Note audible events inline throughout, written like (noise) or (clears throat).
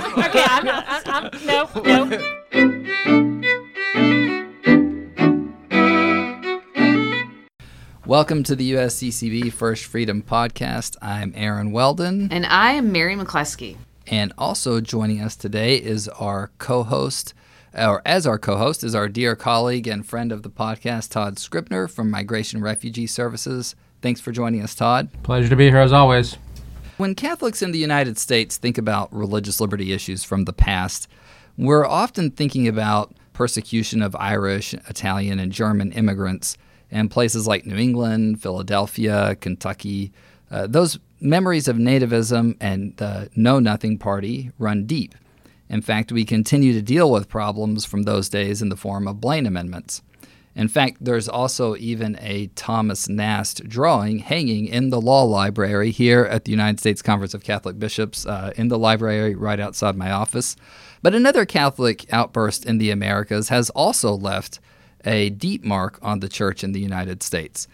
(laughs) okay, I'm not. I'm, I'm, nope, nope. Welcome to the USCCB First Freedom Podcast. I'm Aaron Weldon. And I am Mary McCluskey. And also joining us today is our co host, or as our co host, is our dear colleague and friend of the podcast, Todd Scribner from Migration Refugee Services. Thanks for joining us, Todd. Pleasure to be here as always. When Catholics in the United States think about religious liberty issues from the past, we're often thinking about persecution of Irish, Italian, and German immigrants in places like New England, Philadelphia, Kentucky. Uh, those memories of nativism and the Know Nothing Party run deep. In fact, we continue to deal with problems from those days in the form of Blaine amendments. In fact, there's also even a Thomas Nast drawing hanging in the law library here at the United States Conference of Catholic Bishops, uh, in the library right outside my office. But another Catholic outburst in the Americas has also left a deep mark on the church in the United States.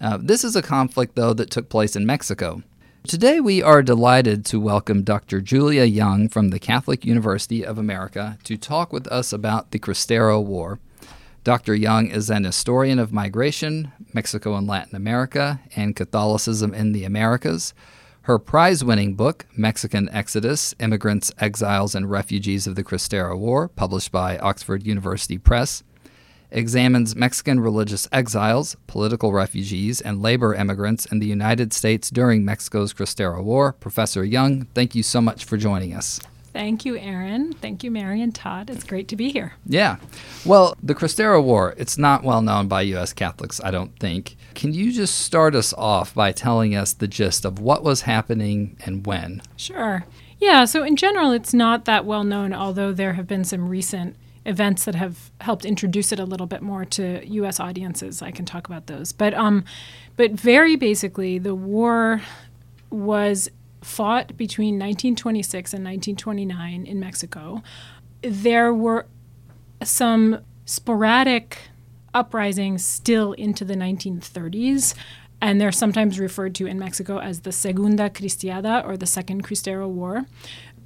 Uh, this is a conflict, though, that took place in Mexico. Today, we are delighted to welcome Dr. Julia Young from the Catholic University of America to talk with us about the Cristero War. Dr. Young is an historian of migration, Mexico and Latin America, and Catholicism in the Americas. Her prize winning book, Mexican Exodus Immigrants, Exiles, and Refugees of the Cristero War, published by Oxford University Press, examines Mexican religious exiles, political refugees, and labor immigrants in the United States during Mexico's Cristero War. Professor Young, thank you so much for joining us. Thank you, Aaron. Thank you, Mary and Todd. It's great to be here. Yeah. Well, the Cristero War, it's not well known by U.S. Catholics, I don't think. Can you just start us off by telling us the gist of what was happening and when? Sure. Yeah, so in general, it's not that well known, although there have been some recent events that have helped introduce it a little bit more to U.S. audiences. I can talk about those, but um, but very basically, the war was fought between 1926 and 1929 in Mexico. There were some sporadic uprisings still into the 1930s. And they're sometimes referred to in Mexico as the Segunda Cristiada or the Second Cristero War.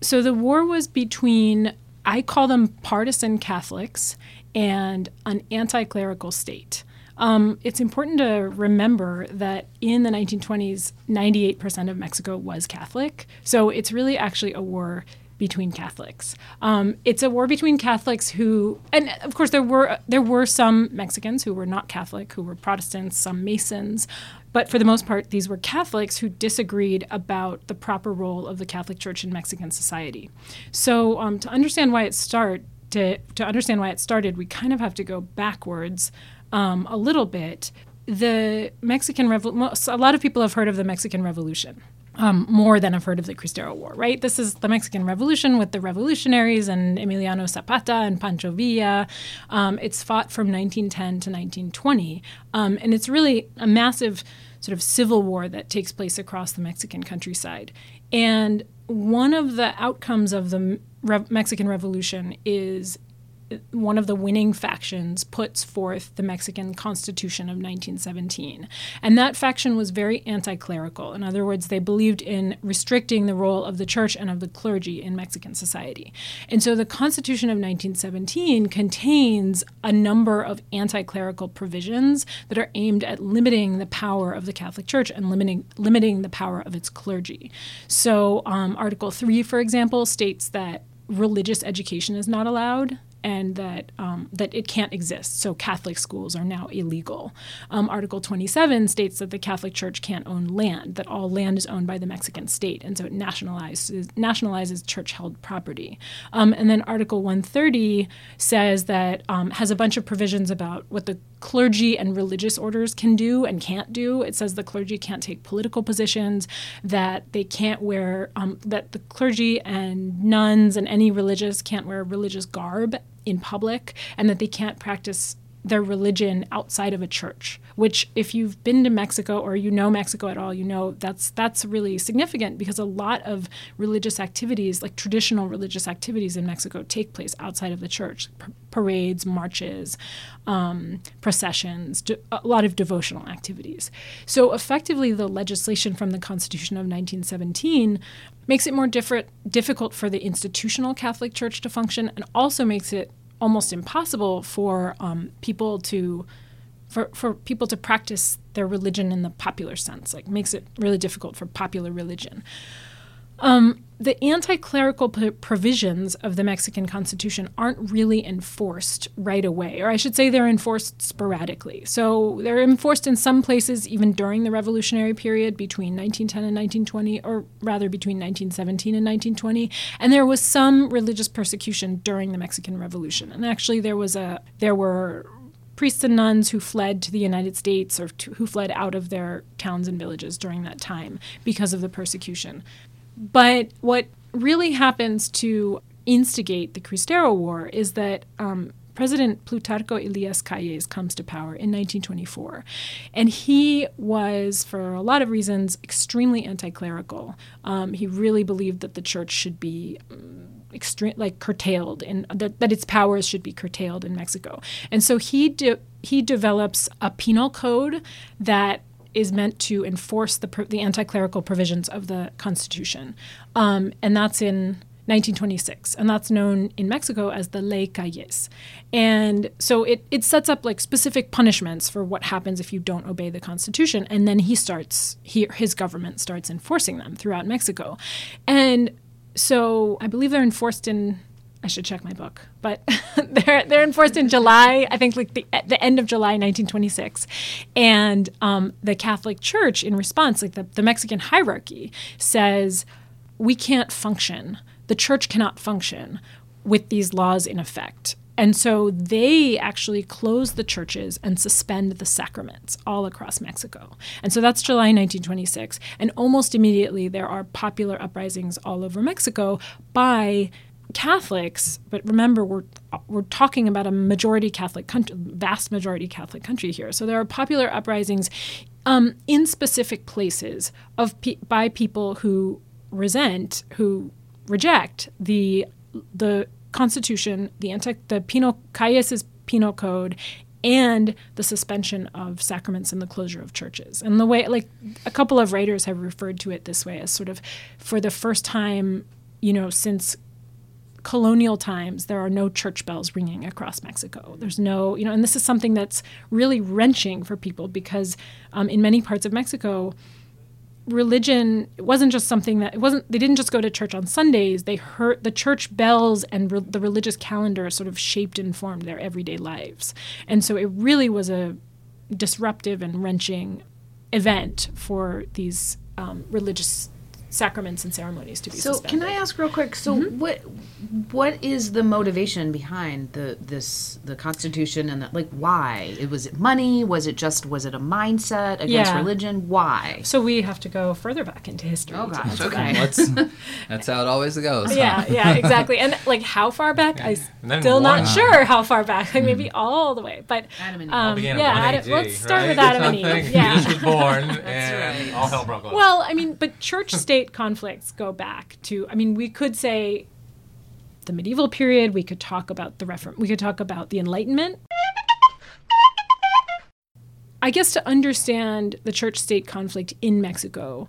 So the war was between I call them partisan Catholics and an anti clerical state. Um, it's important to remember that in the 1920s, 98% of Mexico was Catholic. So it's really actually a war between Catholics. Um, it's a war between Catholics who, and of course there were there were some Mexicans who were not Catholic, who were Protestants, some Masons, but for the most part, these were Catholics who disagreed about the proper role of the Catholic Church in Mexican society. So um, to understand why it start to to understand why it started, we kind of have to go backwards um, a little bit. The Mexican Revolution. A lot of people have heard of the Mexican Revolution um, more than have heard of the Cristero War, right? This is the Mexican Revolution with the revolutionaries and Emiliano Zapata and Pancho Villa. Um, it's fought from 1910 to 1920, um, and it's really a massive sort of civil war that takes place across the Mexican countryside. And one of the outcomes of the Re- Mexican Revolution is one of the winning factions puts forth the Mexican Constitution of 1917. And that faction was very anti clerical. In other words, they believed in restricting the role of the church and of the clergy in Mexican society. And so the Constitution of 1917 contains a number of anti clerical provisions that are aimed at limiting the power of the Catholic Church and limiting, limiting the power of its clergy. So, um, Article 3, for example, states that religious education is not allowed and that um, that it can't exist. So Catholic schools are now illegal. Um, Article 27 states that the Catholic Church can't own land; that all land is owned by the Mexican state, and so it nationalizes nationalizes church-held property. Um, and then Article 130 says that um, has a bunch of provisions about what the clergy and religious orders can do and can't do. It says the clergy can't take political positions, that they can't wear, um, that the clergy and nuns and any religious can't wear religious garb in public, and that they can't practice their religion outside of a church which if you've been to Mexico or you know Mexico at all you know that's that's really significant because a lot of religious activities like traditional religious activities in Mexico take place outside of the church. P- parades marches um, processions de- a lot of devotional activities. So effectively the legislation from the Constitution of 1917 makes it more different, difficult for the institutional Catholic Church to function and also makes it almost impossible for um, people to for, for people to practice their religion in the popular sense like makes it really difficult for popular religion um, the anti clerical p- provisions of the Mexican Constitution aren't really enforced right away, or I should say they're enforced sporadically. So they're enforced in some places even during the Revolutionary period between 1910 and 1920, or rather between 1917 and 1920. And there was some religious persecution during the Mexican Revolution. And actually, there was a there were priests and nuns who fled to the United States or to, who fled out of their towns and villages during that time because of the persecution. But what really happens to instigate the Cristero War is that um, President Plutarco Elias Calles comes to power in 1924. And he was, for a lot of reasons, extremely anti clerical. Um, he really believed that the church should be. Um, extreme like curtailed and that, that its powers should be curtailed in Mexico. And so he de- he develops a penal code that is meant to enforce the, the anti clerical provisions of the Constitution. Um, and that's in 1926, and that's known in Mexico as the Ley Calles. And so it, it sets up like specific punishments for what happens if you don't obey the Constitution. And then he starts, he, his government starts enforcing them throughout Mexico. And so I believe they're enforced in I should check my book, but (laughs) they're they're enforced in July. I think like the the end of July 1926, and um, the Catholic Church, in response, like the, the Mexican hierarchy, says we can't function. The church cannot function with these laws in effect. And so they actually close the churches and suspend the sacraments all across Mexico. And so that's July 1926. And almost immediately, there are popular uprisings all over Mexico by Catholics, but remember we're we're talking about a majority Catholic country, vast majority Catholic country here. So there are popular uprisings um, in specific places of pe- by people who resent, who reject the the Constitution, the anti the penal Calles' penal code, and the suspension of sacraments and the closure of churches. And the way, like a couple of writers have referred to it this way as sort of for the first time, you know, since colonial times, there are no church bells ringing across Mexico. There's no, you know, and this is something that's really wrenching for people because um, in many parts of Mexico, religion it wasn't just something that it wasn't they didn't just go to church on sundays they heard the church bells and re- the religious calendar sort of shaped and formed their everyday lives and so it really was a disruptive and wrenching event for these um, religious sacraments and ceremonies to be so suspended. can i ask real quick so mm-hmm. what what is the motivation behind the this the constitution and the, like why it was it money was it just was it a mindset against yeah. religion why so we have to go further back into history oh gosh okay (laughs) that's how it always goes yeah yeah exactly and like how far back yeah. i still not sure how far back like maybe mm. all the way but adam and um, yeah Adam, let's start right? with adam and eve yeah Jesus was born (laughs) and right. all hell broke loose well i mean but church state (laughs) conflicts go back to, I mean, we could say the medieval period, we could talk about the refer- we could talk about the Enlightenment. I guess to understand the church state conflict in Mexico,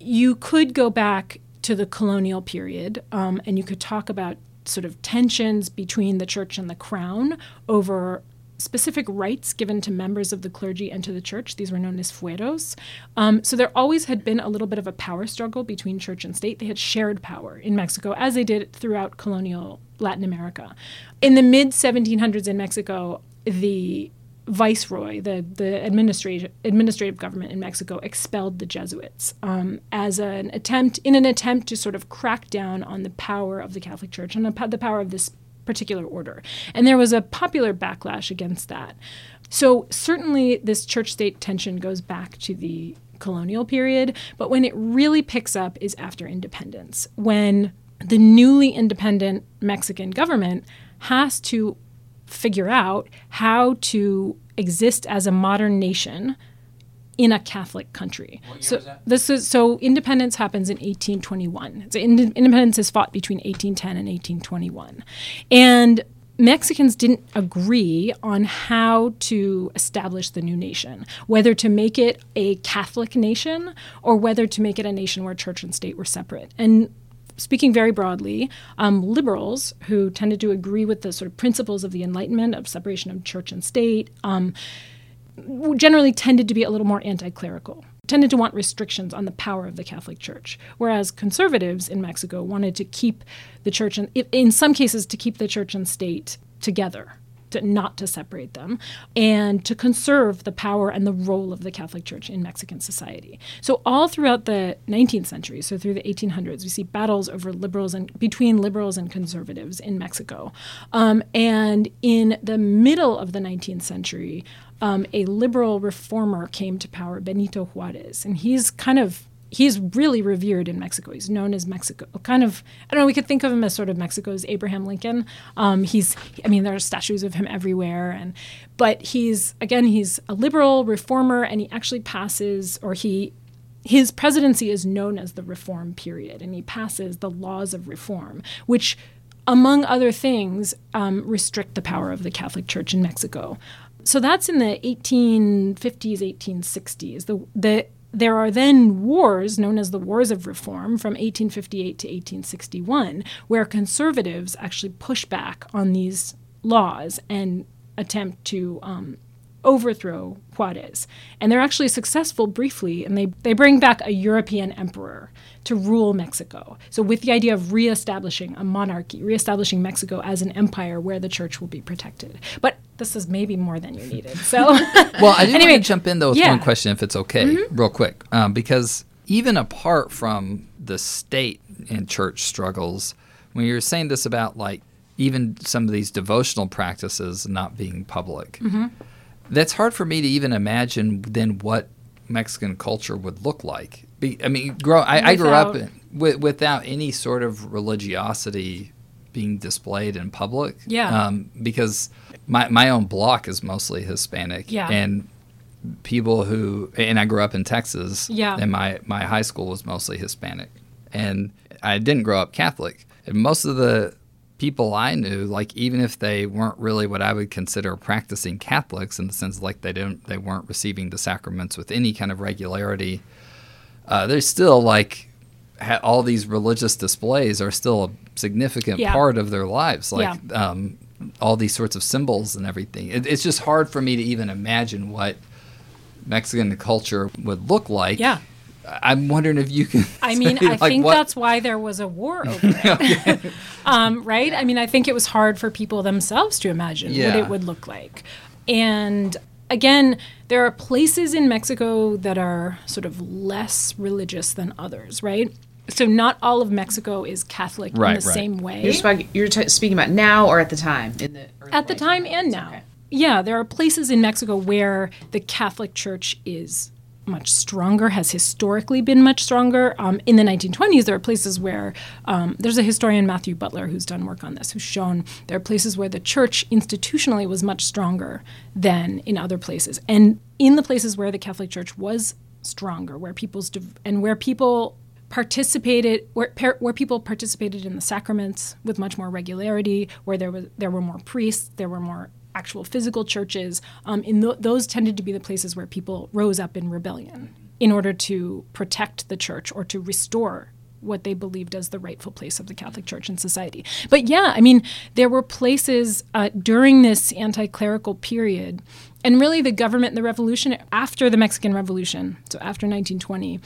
you could go back to the colonial period um, and you could talk about sort of tensions between the church and the crown over specific rights given to members of the clergy and to the church. These were known as fueros. Um, so there always had been a little bit of a power struggle between church and state. They had shared power in Mexico, as they did throughout colonial Latin America. In the mid 1700s in Mexico, the viceroy, the the administrative administrative government in Mexico, expelled the Jesuits um, as an attempt in an attempt to sort of crack down on the power of the Catholic Church and the power of this particular order. And there was a popular backlash against that. So, certainly, this church state tension goes back to the colonial period, but when it really picks up is after independence, when the newly independent Mexican government has to figure out how to exist as a modern nation in a Catholic country. so this is so independence happens in 1821. So ind- independence is fought between 1810 and 1821, and Mexicans didn't agree on how to establish the new nation, whether to make it a Catholic nation or whether to make it a nation where church and state were separate. And speaking very broadly, um, liberals who tended to agree with the sort of principles of the Enlightenment of separation of church and state um, generally tended to be a little more anti clerical tended to want restrictions on the power of the Catholic Church, whereas conservatives in Mexico wanted to keep the church and, in some cases, to keep the church and state together. To not to separate them and to conserve the power and the role of the Catholic Church in Mexican society. So all throughout the 19th century, so through the 1800s, we see battles over liberals and between liberals and conservatives in Mexico. Um, and in the middle of the 19th century, um, a liberal reformer came to power, Benito Juarez, and he's kind of he's really revered in Mexico. He's known as Mexico, kind of. I don't know. We could think of him as sort of Mexico's Abraham Lincoln. Um, he's. I mean, there are statues of him everywhere, and but he's again he's a liberal reformer, and he actually passes or he. His presidency is known as the reform period, and he passes the laws of reform, which, among other things, um, restrict the power of the Catholic Church in Mexico so that's in the 1850s, 1860s. The, the, there are then wars known as the Wars of Reform from 1858 to 1861, where conservatives actually push back on these laws and attempt to um, overthrow Juarez. And they're actually successful briefly, and they, they bring back a European emperor to rule Mexico. So, with the idea of reestablishing a monarchy, reestablishing Mexico as an empire where the church will be protected. But this is maybe more than you needed. (laughs) So, well, I do anyway, want to jump in though with yeah. one question, if it's okay, mm-hmm. real quick, um, because even apart from the state and church struggles, when you're saying this about like even some of these devotional practices not being public, mm-hmm. That's hard for me to even imagine then what Mexican culture would look like. Be, I mean, grow. I, I grew up in, with, without any sort of religiosity being displayed in public. Yeah. Um, because my my own block is mostly Hispanic. Yeah. And people who and I grew up in Texas. Yeah. And my my high school was mostly Hispanic, and I didn't grow up Catholic. And most of the people I knew, like even if they weren't really what I would consider practicing Catholics in the sense like they don't they weren't receiving the sacraments with any kind of regularity, uh, they're still like ha- all these religious displays are still a significant yeah. part of their lives, like yeah. um, all these sorts of symbols and everything. It, it's just hard for me to even imagine what Mexican culture would look like. Yeah. I'm wondering if you can. (laughs) I mean, say, I like, think what? that's why there was a war over it. (laughs) um, right? I mean, I think it was hard for people themselves to imagine Yeah. what it would look like. And again, there are places in Mexico that are sort of less religious than others, right? So not all of Mexico is Catholic Right, in the right. same way. You're, speaking, you're t- speaking about now or at the time? In the early At the time and now. Okay. Yeah, there are places in Mexico where the Catholic Church is much stronger, has historically been much stronger. Um, in the 1920s, there are places where um, there's a historian, Matthew Butler, who's done work on this, who's shown there are places where the church institutionally was much stronger than in other places. And in the places where the Catholic Church was stronger, where people's dev- and where people participated where, where people participated in the sacraments with much more regularity where there was there were more priests there were more actual physical churches um, in th- those tended to be the places where people rose up in rebellion in order to protect the church or to restore what they believed as the rightful place of the Catholic Church in society. But yeah, I mean, there were places uh, during this anti clerical period, and really the government the revolution after the Mexican Revolution, so after 1920,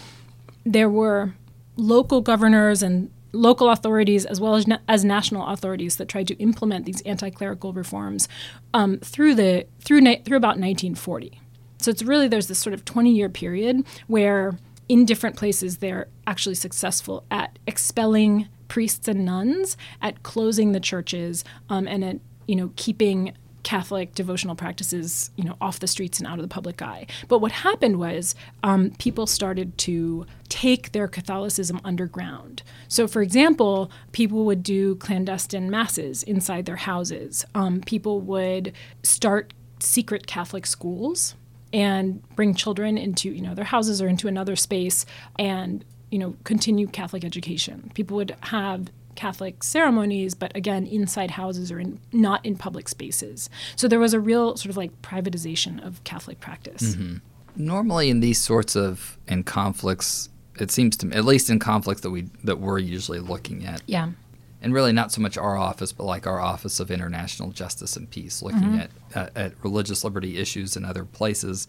there were local governors and local authorities as well as, na- as national authorities that tried to implement these anti-clerical reforms um, through the through through about 1940. So it's really there's this sort of 20 year period where in different places they're actually successful at expelling priests and nuns, at closing the churches, um, and at you know keeping Catholic devotional practices, you know, off the streets and out of the public eye. But what happened was um, people started to take their Catholicism underground. So, for example, people would do clandestine masses inside their houses. Um, people would start secret Catholic schools and bring children into you know their houses or into another space and you know continue Catholic education. People would have Catholic ceremonies, but again, inside houses or in, not in public spaces. So there was a real sort of like privatization of Catholic practice. Mm-hmm. Normally, in these sorts of in conflicts, it seems to me, at least in conflicts that we that we're usually looking at. Yeah. And really, not so much our office, but like our Office of International Justice and Peace, looking mm-hmm. at, at at religious liberty issues in other places.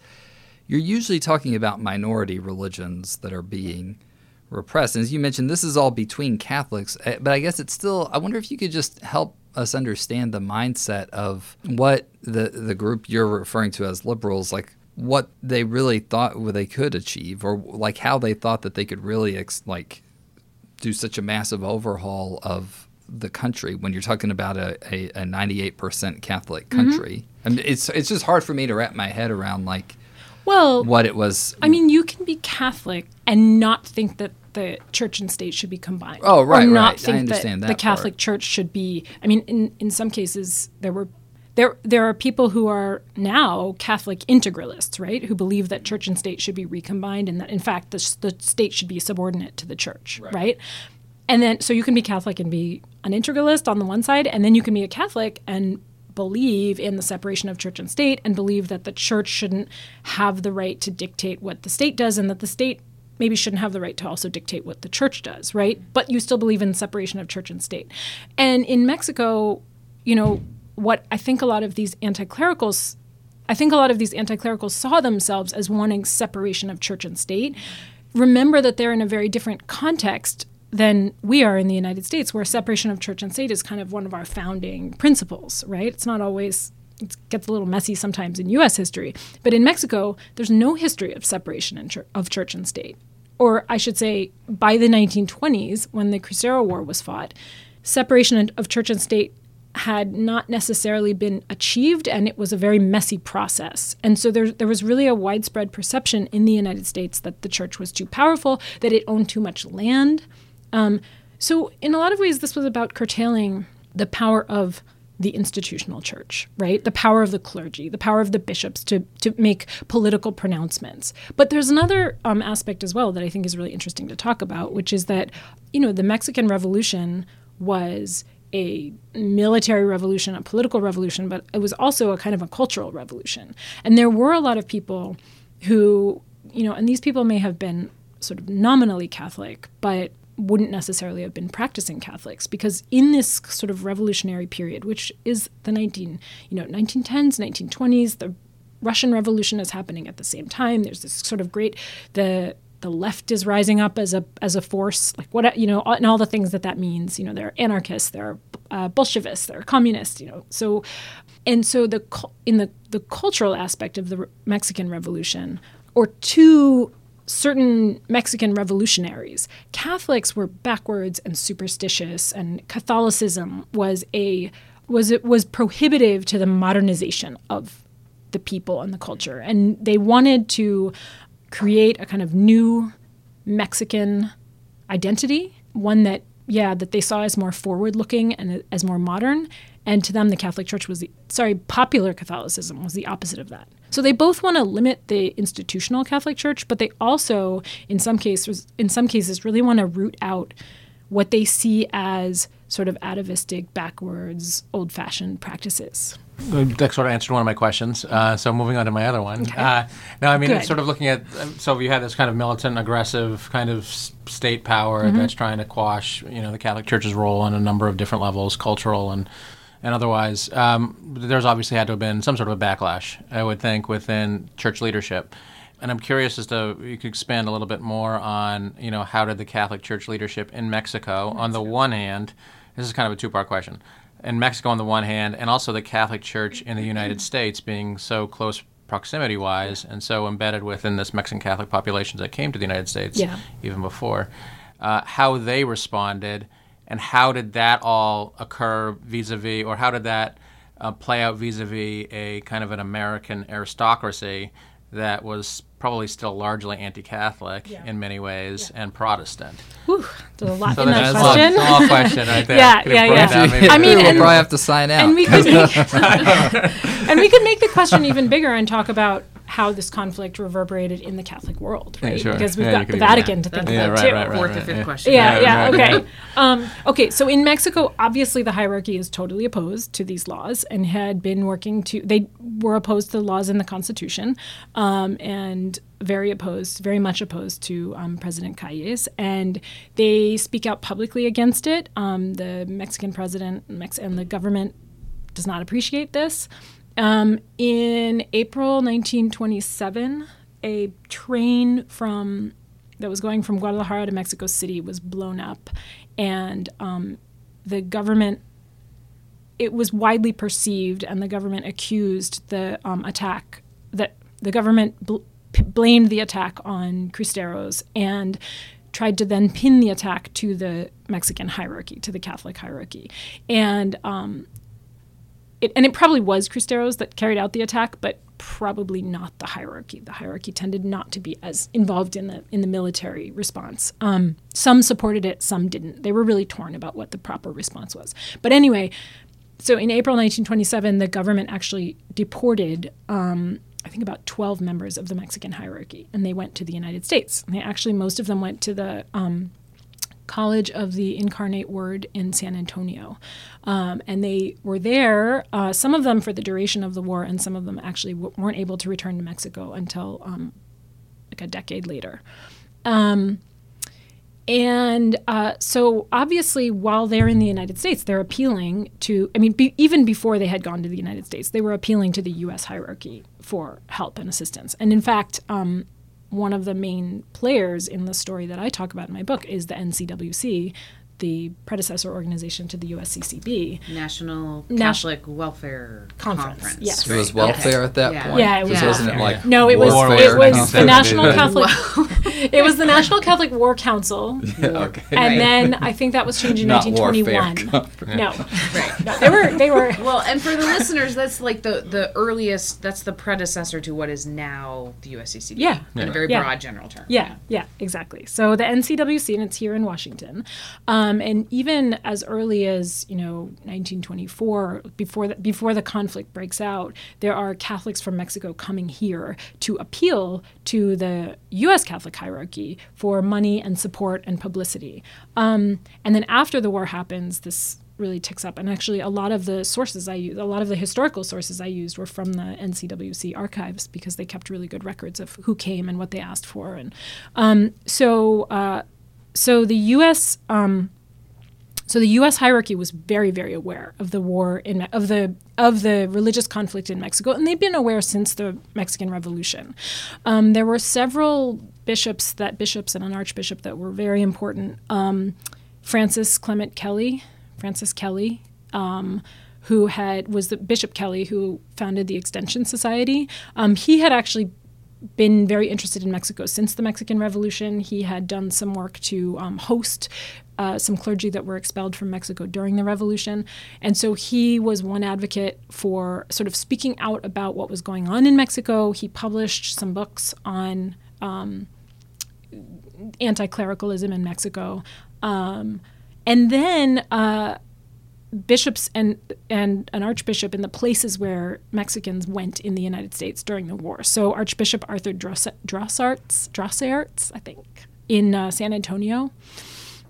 You're usually talking about minority religions that are being repressed. And as you mentioned, this is all between Catholics, eh, but I guess it's still. I wonder if you could just help us understand the mindset of what the the group you're referring to as liberals like what they really thought they could achieve or like how they thought that they could really ex- like do such a massive overhaul of the country when you're talking about a, a, a 98% Catholic mm-hmm. country. Mm-hmm. I mean, it's it's just hard for me to wrap my head around like well what it was. I mean, you can be Catholic and not think that the church and state should be combined. Oh, right, or not right. think I understand that, that the Catholic part. Church should be. I mean, in in some cases there were. There, there are people who are now Catholic integralists, right? Who believe that church and state should be recombined, and that in fact the, the state should be subordinate to the church, right. right? And then, so you can be Catholic and be an integralist on the one side, and then you can be a Catholic and believe in the separation of church and state and believe that the church shouldn't have the right to dictate what the state does and that the state maybe shouldn't have the right to also dictate what the church does, right? But you still believe in separation of church and state. And in Mexico, you know, what I think a lot of these anti-clericals I think a lot of these anti-clericals saw themselves as wanting separation of church and state. Remember that they're in a very different context than we are in the United States, where separation of church and state is kind of one of our founding principles, right? It's not always it gets a little messy sometimes in U.S. history. But in Mexico, there's no history of separation of church and state. Or I should say, by the 1920s, when the Cristero War was fought, separation of church and state had not necessarily been achieved, and it was a very messy process. And so there, there was really a widespread perception in the United States that the church was too powerful, that it owned too much land. Um, so, in a lot of ways, this was about curtailing the power of the institutional church, right? The power of the clergy, the power of the bishops to, to make political pronouncements. But there's another um, aspect as well that I think is really interesting to talk about, which is that, you know, the Mexican Revolution was a military revolution, a political revolution, but it was also a kind of a cultural revolution. And there were a lot of people who, you know, and these people may have been sort of nominally Catholic, but wouldn't necessarily have been practicing Catholics because in this sort of revolutionary period, which is the 19, you know, 1910s, 1920s, the Russian Revolution is happening at the same time. There's this sort of great the the left is rising up as a as a force, like what you know, and all the things that that means. You know, they're anarchists, they're uh, Bolshevists, they're communists. You know, so and so the in the the cultural aspect of the Mexican Revolution, or two certain Mexican revolutionaries, Catholics were backwards and superstitious, and Catholicism was a was it was prohibitive to the modernization of the people and the culture, and they wanted to create a kind of new Mexican identity, one that yeah that they saw as more forward looking and as more modern. And to them, the Catholic Church was the sorry popular Catholicism was the opposite of that. So they both want to limit the institutional Catholic Church, but they also, in some cases, in some cases, really want to root out what they see as sort of atavistic, backwards, old-fashioned practices. That sort of answered one of my questions. Uh, so moving on to my other one. Okay. Uh, no, I mean, Good. it's sort of looking at. So you had this kind of militant, aggressive kind of state power mm-hmm. that's trying to quash, you know, the Catholic Church's role on a number of different levels, cultural and and otherwise, um, there's obviously had to have been some sort of a backlash, I would think, within church leadership. And I'm curious as to you could expand a little bit more on, you know, how did the Catholic Church leadership in Mexico, Mexico. on the one hand, this is kind of a two-part question. In Mexico, on the one hand, and also the Catholic Church in the United (clears throat) States being so close proximity wise and so embedded within this Mexican Catholic population that came to the United States yeah. even before, uh, how they responded and how did that all occur vis-a-vis or how did that uh, play out vis-a-vis a kind of an American aristocracy that was probably still largely anti-Catholic yeah. in many ways yeah. and Protestant. Whew, there's a lot so in that question. A long (laughs) question right there. yeah, yeah, yeah. I mean, we'll and, probably have to sign out. And we could make, (laughs) (laughs) and we could make the question even bigger and talk about how this conflict reverberated in the Catholic world, right? Yeah, sure. Because we've yeah, got the Vatican to think yeah, about right, too. Right, right, Fourth or fifth question. Yeah, yeah, okay. Um, okay, so in Mexico, obviously the hierarchy is totally opposed to these laws and had been working to, they were opposed to the laws in the Constitution um, and very opposed, very much opposed to um, President Calles, and they speak out publicly against it. Um, the Mexican president Mex- and the government does not appreciate this. Um, in April 1927, a train from that was going from Guadalajara to Mexico City was blown up, and um, the government. It was widely perceived, and the government accused the um, attack that the government bl- blamed the attack on Cristeros and tried to then pin the attack to the Mexican hierarchy, to the Catholic hierarchy, and um, it, and it probably was Cristeros that carried out the attack, but probably not the hierarchy. The hierarchy tended not to be as involved in the in the military response. Um, some supported it, some didn't. They were really torn about what the proper response was. But anyway, so in April 1927, the government actually deported. Um, I think about 12 members of the Mexican hierarchy, and they went to the United States. And they actually, most of them went to the um, College of the Incarnate Word in San Antonio. Um, and they were there, uh, some of them for the duration of the war, and some of them actually w- weren't able to return to Mexico until um, like a decade later. Um, and uh, so, obviously, while they're in the United States, they're appealing to, I mean, be, even before they had gone to the United States, they were appealing to the U.S. hierarchy for help and assistance. And in fact, um, one of the main players in the story that I talk about in my book is the NCWC, the predecessor organization to the USCCB. National Catholic Welfare Conference. Conference. Yes. It was welfare yeah. at that yeah. point. Yeah, it was. Wasn't it like no, it was. It was the National (laughs) Catholic. it was the National Catholic War Council. Yeah, okay. And right. then I think that was changed in 1921. No, (laughs) right. No, they were. They were. Well, and for the listeners, that's like the the earliest. That's the predecessor to what is now the USCCB. Yeah. In a very broad general term. Yeah. Yeah. Exactly. So the NCWC, and it's here in Washington. Um, and even as early as you know 1924, before the, before the conflict breaks out, there are Catholics from Mexico coming here to appeal to the U.S. Catholic hierarchy for money and support and publicity. Um, and then after the war happens, this really ticks up. And actually, a lot of the sources I used, a lot of the historical sources I used were from the NCWC archives because they kept really good records of who came and what they asked for. And um, so, uh, so the U.S. Um, so the U.S. hierarchy was very, very aware of the war in of the of the religious conflict in Mexico, and they've been aware since the Mexican Revolution. Um, there were several bishops that bishops and an archbishop that were very important. Um, Francis Clement Kelley, Francis Kelley. Um, who had was the Bishop Kelley who founded the Extension Society. Um, he had actually been very interested in Mexico since the Mexican Revolution. He had done some work to um, host uh, some clergy that were expelled from Mexico during the revolution. And so he was one advocate for sort of speaking out about what was going on in Mexico. He published some books on um, anti clericalism in Mexico. Um, and then uh, bishops and and an archbishop in the places where Mexicans went in the United States during the war. So Archbishop Arthur Drossaerts, Drossaerts, I think, in uh, San Antonio.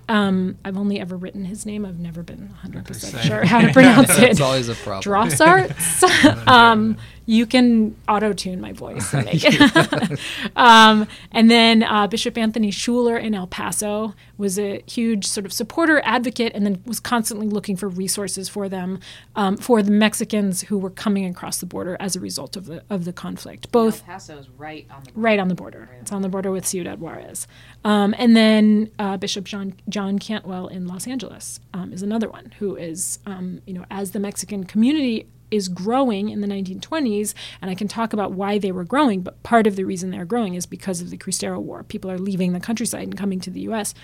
Um, I've only ever written his name. I've never been 100% sure (laughs) how to pronounce it. It's always a problem. Drossaerts. (laughs) (laughs) um, you can auto tune my voice and make it. um, and then uh, Bishop Anthony Schuler in El Paso was a huge sort of supporter, advocate, and then was constantly looking for resources for them, um, for the Mexicans who were coming across the border as a result of the of the conflict. Both El Paso is right on the border. right on the border. Right. It's on the border with Ciudad Juarez. Um, and then uh, Bishop John John Cantwell in Los Angeles um, is another one who is, um, you know, as the Mexican community is growing in the 1920s, and I can talk about why they were growing, but part of the reason they're growing is because of the Cristero War. People are leaving the countryside and coming to the U.S.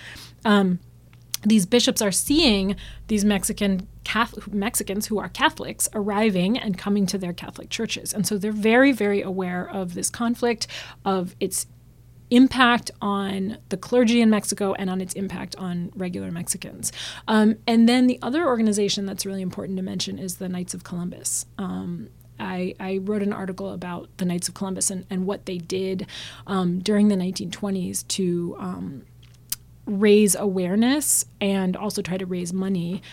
Um, these bishops are seeing these Mexican Catholic, Mexicans who are Catholics arriving and coming to their Catholic churches. And so they're very, very aware of this conflict, of its impact on the clergy in Mexico and on its impact on regular Mexicans. Um, and then the other organization that's really important to mention is the Knights of Columbus. Um, I, I, wrote an article about the Knights of Columbus and, and what they did um, during the 1920s to um, raise awareness and also try to raise money.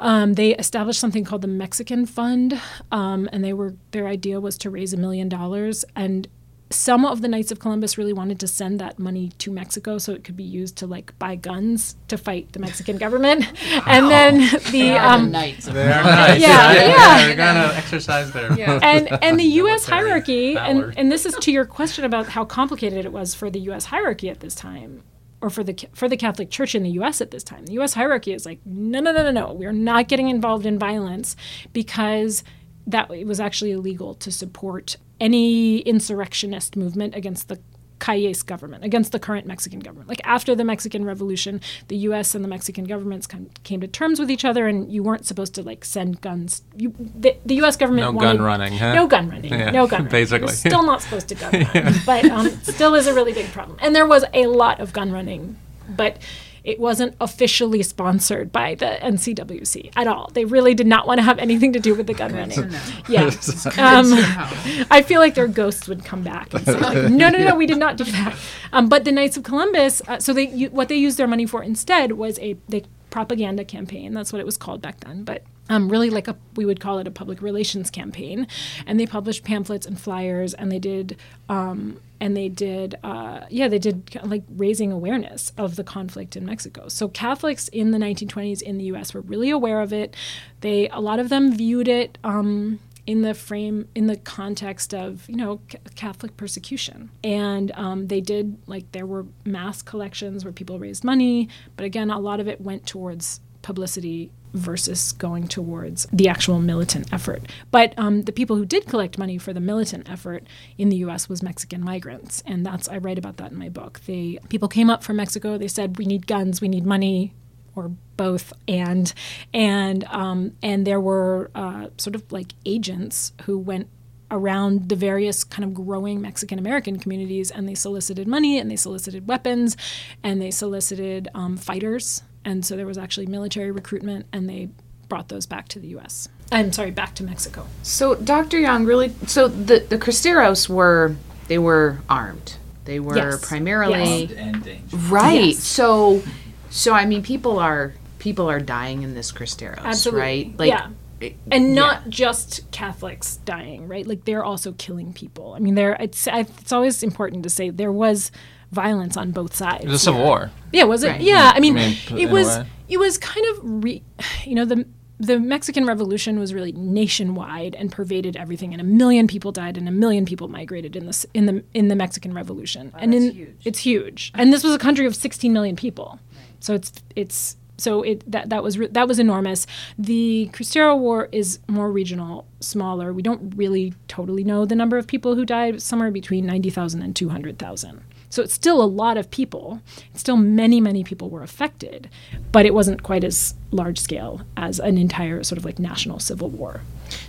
Um, they established something called the Mexican Fund, um, and they were their idea was to raise a million dollars. And some of the Knights of Columbus really wanted to send that money to Mexico so it could be used to like buy guns to fight the Mexican government. Wow. (laughs) And then the um, Knights of They're nice. Yeah, yeah. yeah. They're gonna exercise their yeah. and and the (laughs) U.S. hierarchy, and and this is to your question about how complicated it was for the U.S. hierarchy at this time or for the for the Catholic Church in the U.S. at this time. The U.S. hierarchy is like, no, no, no, no, no. We're not getting involved in violence because that it was actually illegal to support any insurrectionist movement against the Calles government, against the current Mexican government. Like after the Mexican Revolution, the U.S. and the Mexican governments came to terms with each other, and you weren't supposed to like send guns. You, the, the U.S. government no wanted, gun running, huh? no gun running, yeah, no gun running. (laughs) Basically, still not supposed to gun (laughs) run, yeah. but um, still is a really big problem. And there was a lot of gun running, but it wasn't officially sponsored by the NCWC at all. They really did not want to have anything to do with the gun running. Yeah. (laughs) Um, I feel like their ghosts would come back and say, like, (laughs) no, no, no, we did not do that. Um, but the Knights of Columbus, uh, so they what they used their money for instead was a they propaganda campaign. That's what it was called back then. But um, really like a we would call it a public relations campaign and they published pamphlets and flyers and they did um, and they did uh, yeah they did like raising awareness of the conflict in mexico. So catholics in the 1920s in the us were really aware of it. They a lot of them viewed it um, in the frame in the context of you know c- catholic persecution. And um, they did like there were mass collections where people raised money. But again a lot of it went towards publicity versus going towards the actual militant effort. But um, the people who did collect money for the militant effort in the U.S. was Mexican migrants, and that's I write about that in my book. They people came up from Mexico. They said, "We need guns. We need money." Or both, and and um, and there were uh, sort of like agents who went around the various kind of growing Mexican American communities, and they solicited money, and they solicited weapons, and they solicited um, fighters and so there was actually military recruitment, and they brought those back to the U.S. I'm sorry, back to Mexico. So, Dr. Young, really, so the the Cristeros were they were armed. They were yes. primarily yes. right. Yes. So, so I mean, people are people are dying in this Cristeros, Absolutely. right? Like, yeah. And not yeah. just Catholics dying, right? Like they're also killing people. I mean, there. It's it's always important to say there was violence on both sides. It was a civil war. Yeah, was it? Right. Yeah, I mean, I mean it was it was kind of re, you know the the Mexican Revolution was really nationwide and pervaded everything, and a million people died, and a million people migrated in this in the in the Mexican Revolution, wow, and in, huge. it's huge. And this was a country of 16 million people, right. so it's it's so it that that was re- that was enormous. The Cristero War is more regional, smaller. We don't really totally know the number of people who died, somewhere between 90,000 and 200,000. So it's still a lot of people. Still, many, many people were affected, but it wasn't quite as large scale as an entire sort of like national civil war.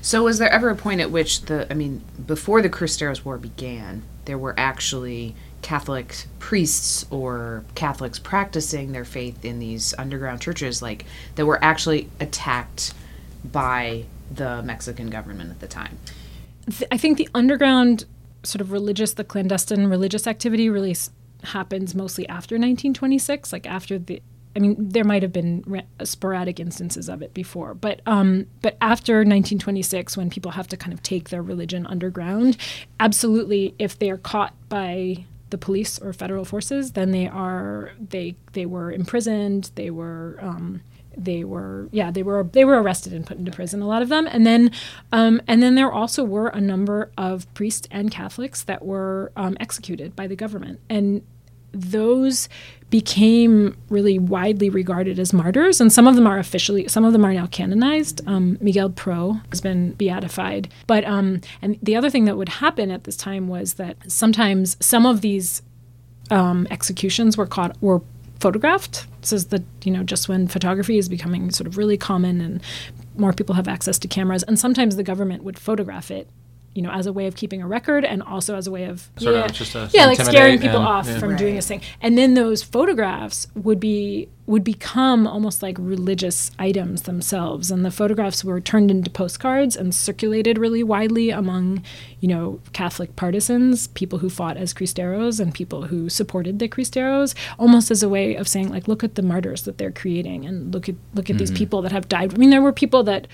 So, was there ever a point at which the, I mean, before the Cristeros War began, there were actually Catholic priests or Catholics practicing their faith in these underground churches, like that were actually attacked by the Mexican government at the time? I think the underground sort of religious, the clandestine religious activity really s- happens mostly after 1926, like after the. I mean, there might have been sporadic instances of it before, but um, but after 1926, when people have to kind of take their religion underground, absolutely, if they are caught by the police or federal forces, then they are they they were imprisoned, they were um, they were yeah they were they were arrested and put into prison a lot of them. And then um, and then there also were a number of priests and Catholics that were um, executed by the government. And those became really widely regarded as martyrs. And some of them are officially some of them are now canonized. Um, Miguel Pro has been beatified. But um, and the other thing that would happen at this time was that sometimes some of these um, executions were caught were photographed. This is the you know just when photography is becoming sort of really common and more people have access to cameras, and sometimes the government would photograph it you know, as a way of keeping a record and also as a way of sort yeah, of just a, yeah, like scaring people and, off yeah. from Right. doing this thing. And then those photographs would be would become almost like religious items themselves. And the photographs were turned into postcards and circulated really widely among, you know, Catholic partisans, people who fought as Cristeros and people who supported the Cristeros, almost as a way of saying, like, look at the martyrs that they're creating and look at look at these mm-hmm. people that have died. I mean, there were people that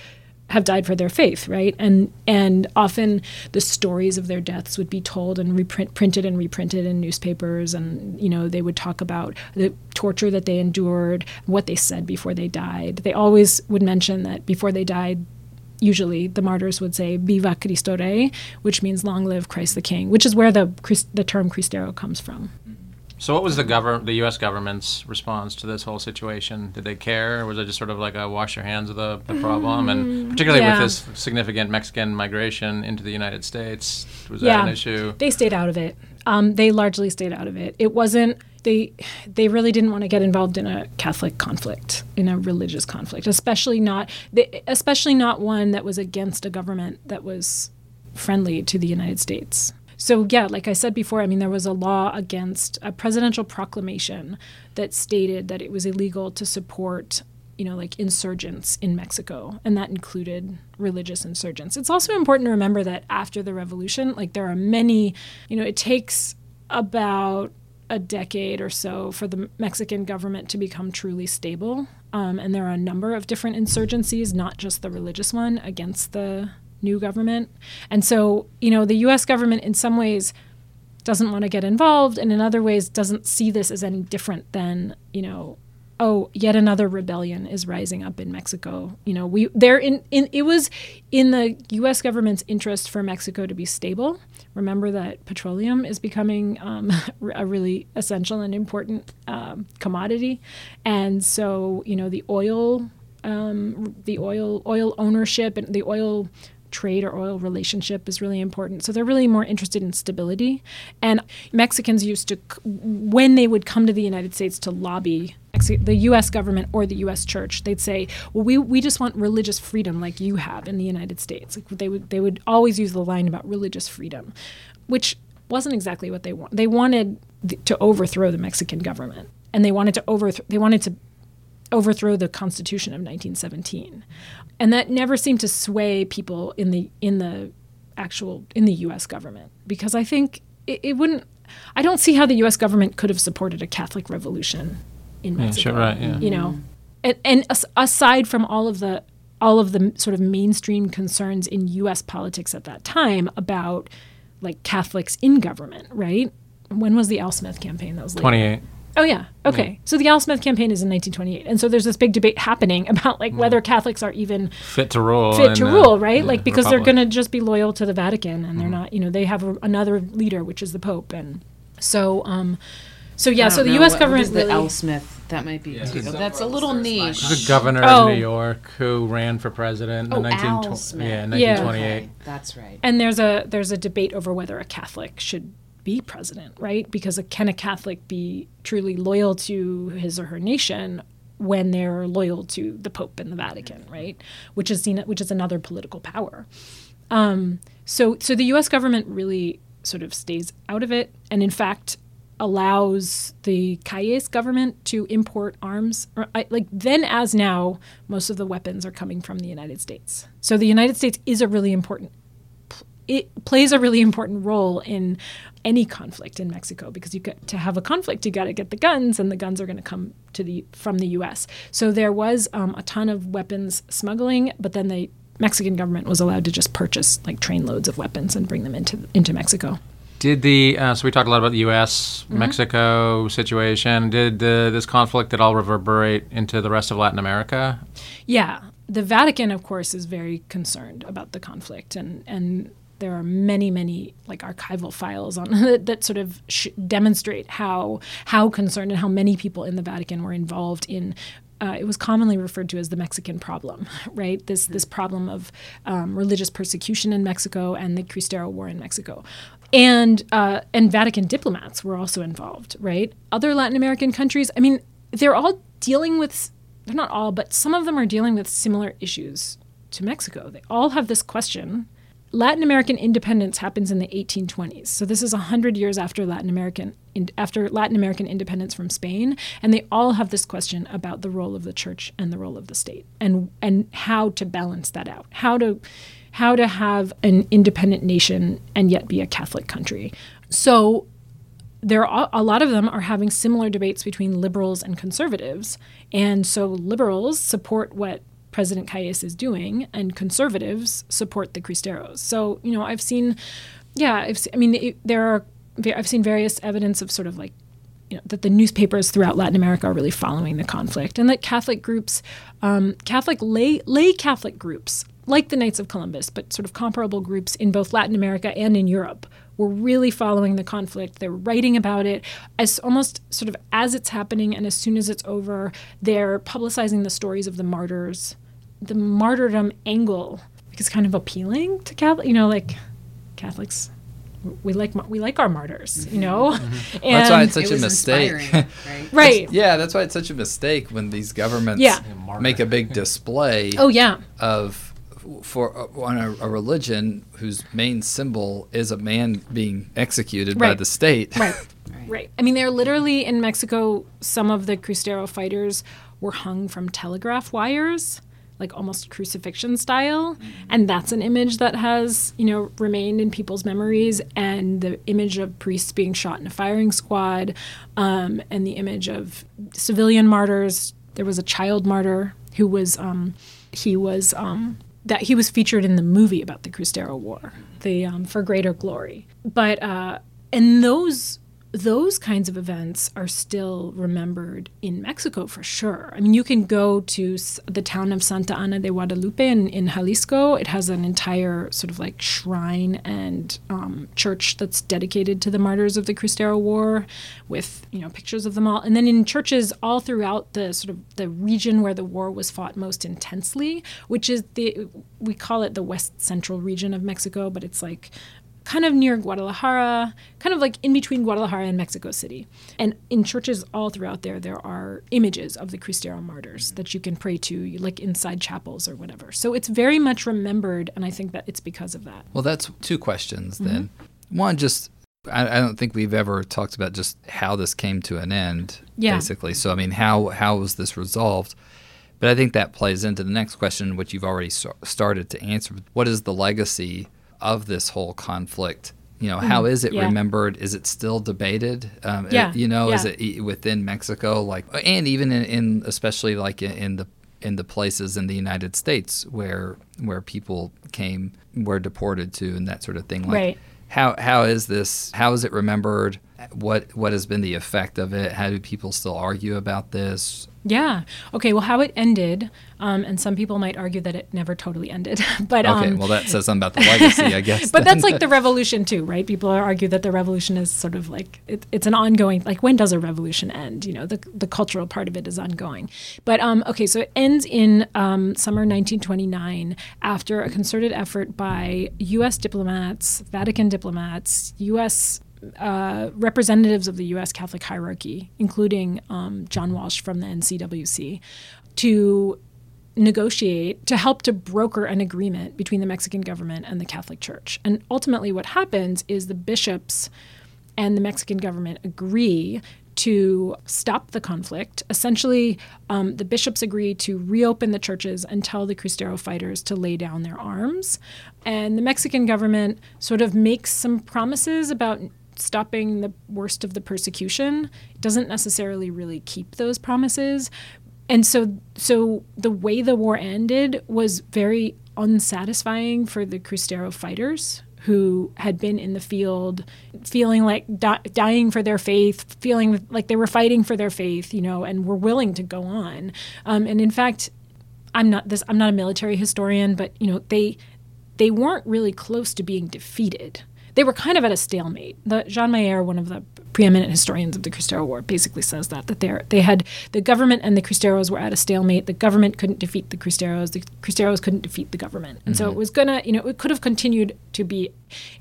have died for their faith, right? And and often the stories of their deaths would be told and reprint, printed and reprinted in newspapers, and you know they would talk about the torture that they endured, what they said before they died. They always would mention that before they died. Usually, the martyrs would say "Viva Cristo Rey," which means "Long live Christ the King," which is where the the term Cristero comes from. So, what was the government, the U.S. government's response to this whole situation? Did they care, or was it just sort of like a wash your hands of the, the problem? And particularly yeah. with this significant Mexican migration into the United States, was that an issue? They stayed out of it. Um, they largely stayed out of it. It wasn't they they really didn't want to get involved in a Catholic conflict, in a religious conflict, especially not they, especially not one that was against a government that was friendly to the United States. So yeah, like I said before, I mean there was a law against a presidential proclamation that stated that it was illegal to support you know, like insurgents in Mexico, and that included religious insurgents. It's also important to remember that after the revolution, like there are many, you know, it takes about a decade or so for the Mexican government to become truly stable. Um, and there are a number of different insurgencies, not just the religious one, against the new government. And so, you know, the US government in some ways doesn't want to get involved, and in other ways doesn't see this as any different than, you know, oh, yet another rebellion is rising up in Mexico. You know, we there in, in it was in the U.S. government's interest for Mexico to be stable. Remember that petroleum is becoming um, (laughs) a really essential and important um, commodity, and so you know the oil, um, the oil oil ownership and the oil trade or oil relationship is really important. So they're really more interested in stability. And Mexicans used to, when they would come to the United States to lobby the U.S. government or the U.S. church, they'd say, "Well, we, we just want religious freedom like you have in the United States." Like they would they would always use the line about religious freedom, which wasn't exactly what they want. They wanted th- to overthrow the Mexican government, and they wanted to overthrow they wanted to overthrow the Constitution of 1917, and that never seemed to sway people in the in the actual in the U.S. government because I think it, it wouldn't. I don't see how the U.S. government could have supported a Catholic revolution in Yeah, Mexico. sure, right, yeah. You know, and, and aside from all of the all of the sort of mainstream concerns in U.S. politics at that time about like Catholics in government, right? When was the Al Smith campaign? That was later. 28. Oh yeah. Okay. So the Al Smith campaign is in 1928, and so there's this big debate happening about like whether Catholics are even Fit to rule. fit to the- rule, right? the Like because they're going to just be loyal to the Vatican, and they're not. You know, they have a, another leader, which is the Pope, and so um, so yeah. So the know. U.S. What- government what is the really. Al Smith. That might be too. That's a little niche. The governor Oh. of New York who ran for president in Oh, the Al Smith. yeah, Yeah. 1928. Okay, that's right. and there's a there's a debate over whether a Catholic should be president, right? Because can a Catholic be truly loyal to his or her nation when they're loyal to the Pope and the Vatican, right? Which is seen which is another political power. Um, so so the U.S. government really sort of stays out of it, and in fact allows the Calles government to import arms. Like then as now, most of the weapons are coming from the United States. So the United States is a really important it plays a really important role in any conflict in Mexico because you get, to have a conflict, you got to get the guns, and the guns are going to come to the from the U.S. So there was um, a ton of weapons smuggling, but then the Mexican government was allowed to just purchase like trainloads of weapons and bring them into into Mexico. Did the uh, so we talked a lot about the U.S. Mm-hmm. Mexico situation? Did the, this conflict at all reverberate into the rest of Latin America? Yeah, the Vatican, of course, is very concerned about the conflict, and and there are many, many like archival files on (laughs) that, that sort of sh- demonstrate how how concerned and how many people in the Vatican were involved in. Uh, it was commonly referred to as the Mexican problem, (laughs) right? This this problem of um, religious persecution in Mexico and the Cristero War in Mexico, and uh, and Vatican diplomats were also involved, right? Other Latin American countries, I mean, they're all dealing with they're not all, but some of them are dealing with similar issues to Mexico. They all have this question. Latin American independence happens in the 1820s. So this is 100 years after Latin American after Latin American independence from Spain, and they all have this question about the role of the church and the role of the state and and how to balance that out. How to how to have an independent nation and yet be a Catholic country. So there are a lot of them are having similar debates between liberals and conservatives. And so liberals support what President Calles is doing, and conservatives support the Cristeros. So, you know, I've seen, yeah, I've I mean, it, there are, I've seen various evidence of sort of like, you know, that the newspapers throughout Latin America are really following the conflict, and that Catholic groups, um, Catholic lay lay Catholic groups like the Knights of Columbus, but sort of comparable groups in both Latin America and in Europe were really following the conflict. They're writing about it as almost sort of as it's happening and as soon as it's over, they're publicizing the stories of the martyrs. The martyrdom angle is kind of appealing to Catholic, you know, like Catholics we like we like our martyrs, you know. Mm-hmm. And that's why it's such it a mistake, right? (laughs) right. Yeah, that's why it's such a mistake when these governments yeah. make a big display. oh yeah. Of for uh, on a, a, religion whose main symbol is a man being executed right. by the state. Right. (laughs) right. Right. I mean, they're literally in Mexico. Some of the Cristero fighters were hung from telegraph wires, like almost crucifixion style, and that's an image that has you know remained in people's memories. And the image of priests being shot in a firing squad, um, and the image of civilian martyrs. There was a child martyr who was um, he was um, that he was featured in the movie about the Cristero War, the um, For Greater Glory. But uh, and those those kinds of events are still remembered in Mexico for sure. I mean, you can go to the town of Santa Ana de Guadalupe in, in Jalisco. It has an entire sort of like shrine and um, church that's dedicated to the martyrs of the Cristero War, with you know pictures of them all. And then in churches all throughout the sort of the region where the war was fought most intensely, which is the we call it the west central region of Mexico, but it's like kind of near Guadalajara, kind of like in between Guadalajara and Mexico City. And in churches all throughout there, there are images of the Cristero martyrs that you can pray to, like inside chapels or whatever. So it's very much remembered, and I think that it's because of that. Well, that's two questions then. Mm-hmm. One, just I, I, don't think we've ever talked about just how this came to an end, yeah. basically. So, I mean, how how was this resolved? But I think that plays into the next question, which you've already started to answer. What is the legacy of this whole conflict you know how mm, is it yeah. remembered is it still debated um, yeah. It, you know yeah. is it within mexico like and even in, in especially like in, in, the in the places in the united states where where people came were deported to and that sort of thing like right. how how is this how is it remembered what what has been the effect of it how do people still argue about this yeah. Okay. Well, how it ended, um, and some people might argue that it never totally ended. (laughs) but um, okay. Well, that says something about the legacy, I (laughs) guess. but that's like the revolution too, right? People argue that the revolution is sort of like it, it's an ongoing. Like when does a revolution end? You know, the the cultural part of it is ongoing. But um, okay, so it ends in um, summer 1929 after a concerted effort by U.S. diplomats, Vatican diplomats, U.S uh, representatives of the U.S. Catholic hierarchy, including um, John Walsh from the NCWC, to negotiate to help to broker an agreement between the Mexican government and the Catholic Church. And ultimately, what happens is the bishops and the Mexican government agree to stop the conflict. Essentially, um, the bishops agree to reopen the churches and tell the Cristero fighters to lay down their arms. And the Mexican government sort of makes some promises about stopping the worst of the persecution doesn't necessarily really keep those promises. And so so the way the war ended was very unsatisfying for the Cristero fighters who had been in the field feeling like di- dying for their faith, feeling like they were fighting for their faith, you know, and were willing to go on. Um, and in fact, I'm not this I'm not a military historian, but you know, they they weren't really close to being defeated they were kind of at a stalemate. The, Jean Meyer, one of the preeminent historians of the Cristero War, basically says that that they they had the government and the Cristeros were at a stalemate. The government couldn't defeat the Cristeros. The Cristeros couldn't defeat the government, and mm-hmm. so it was gonna, you know, it could have continued to be,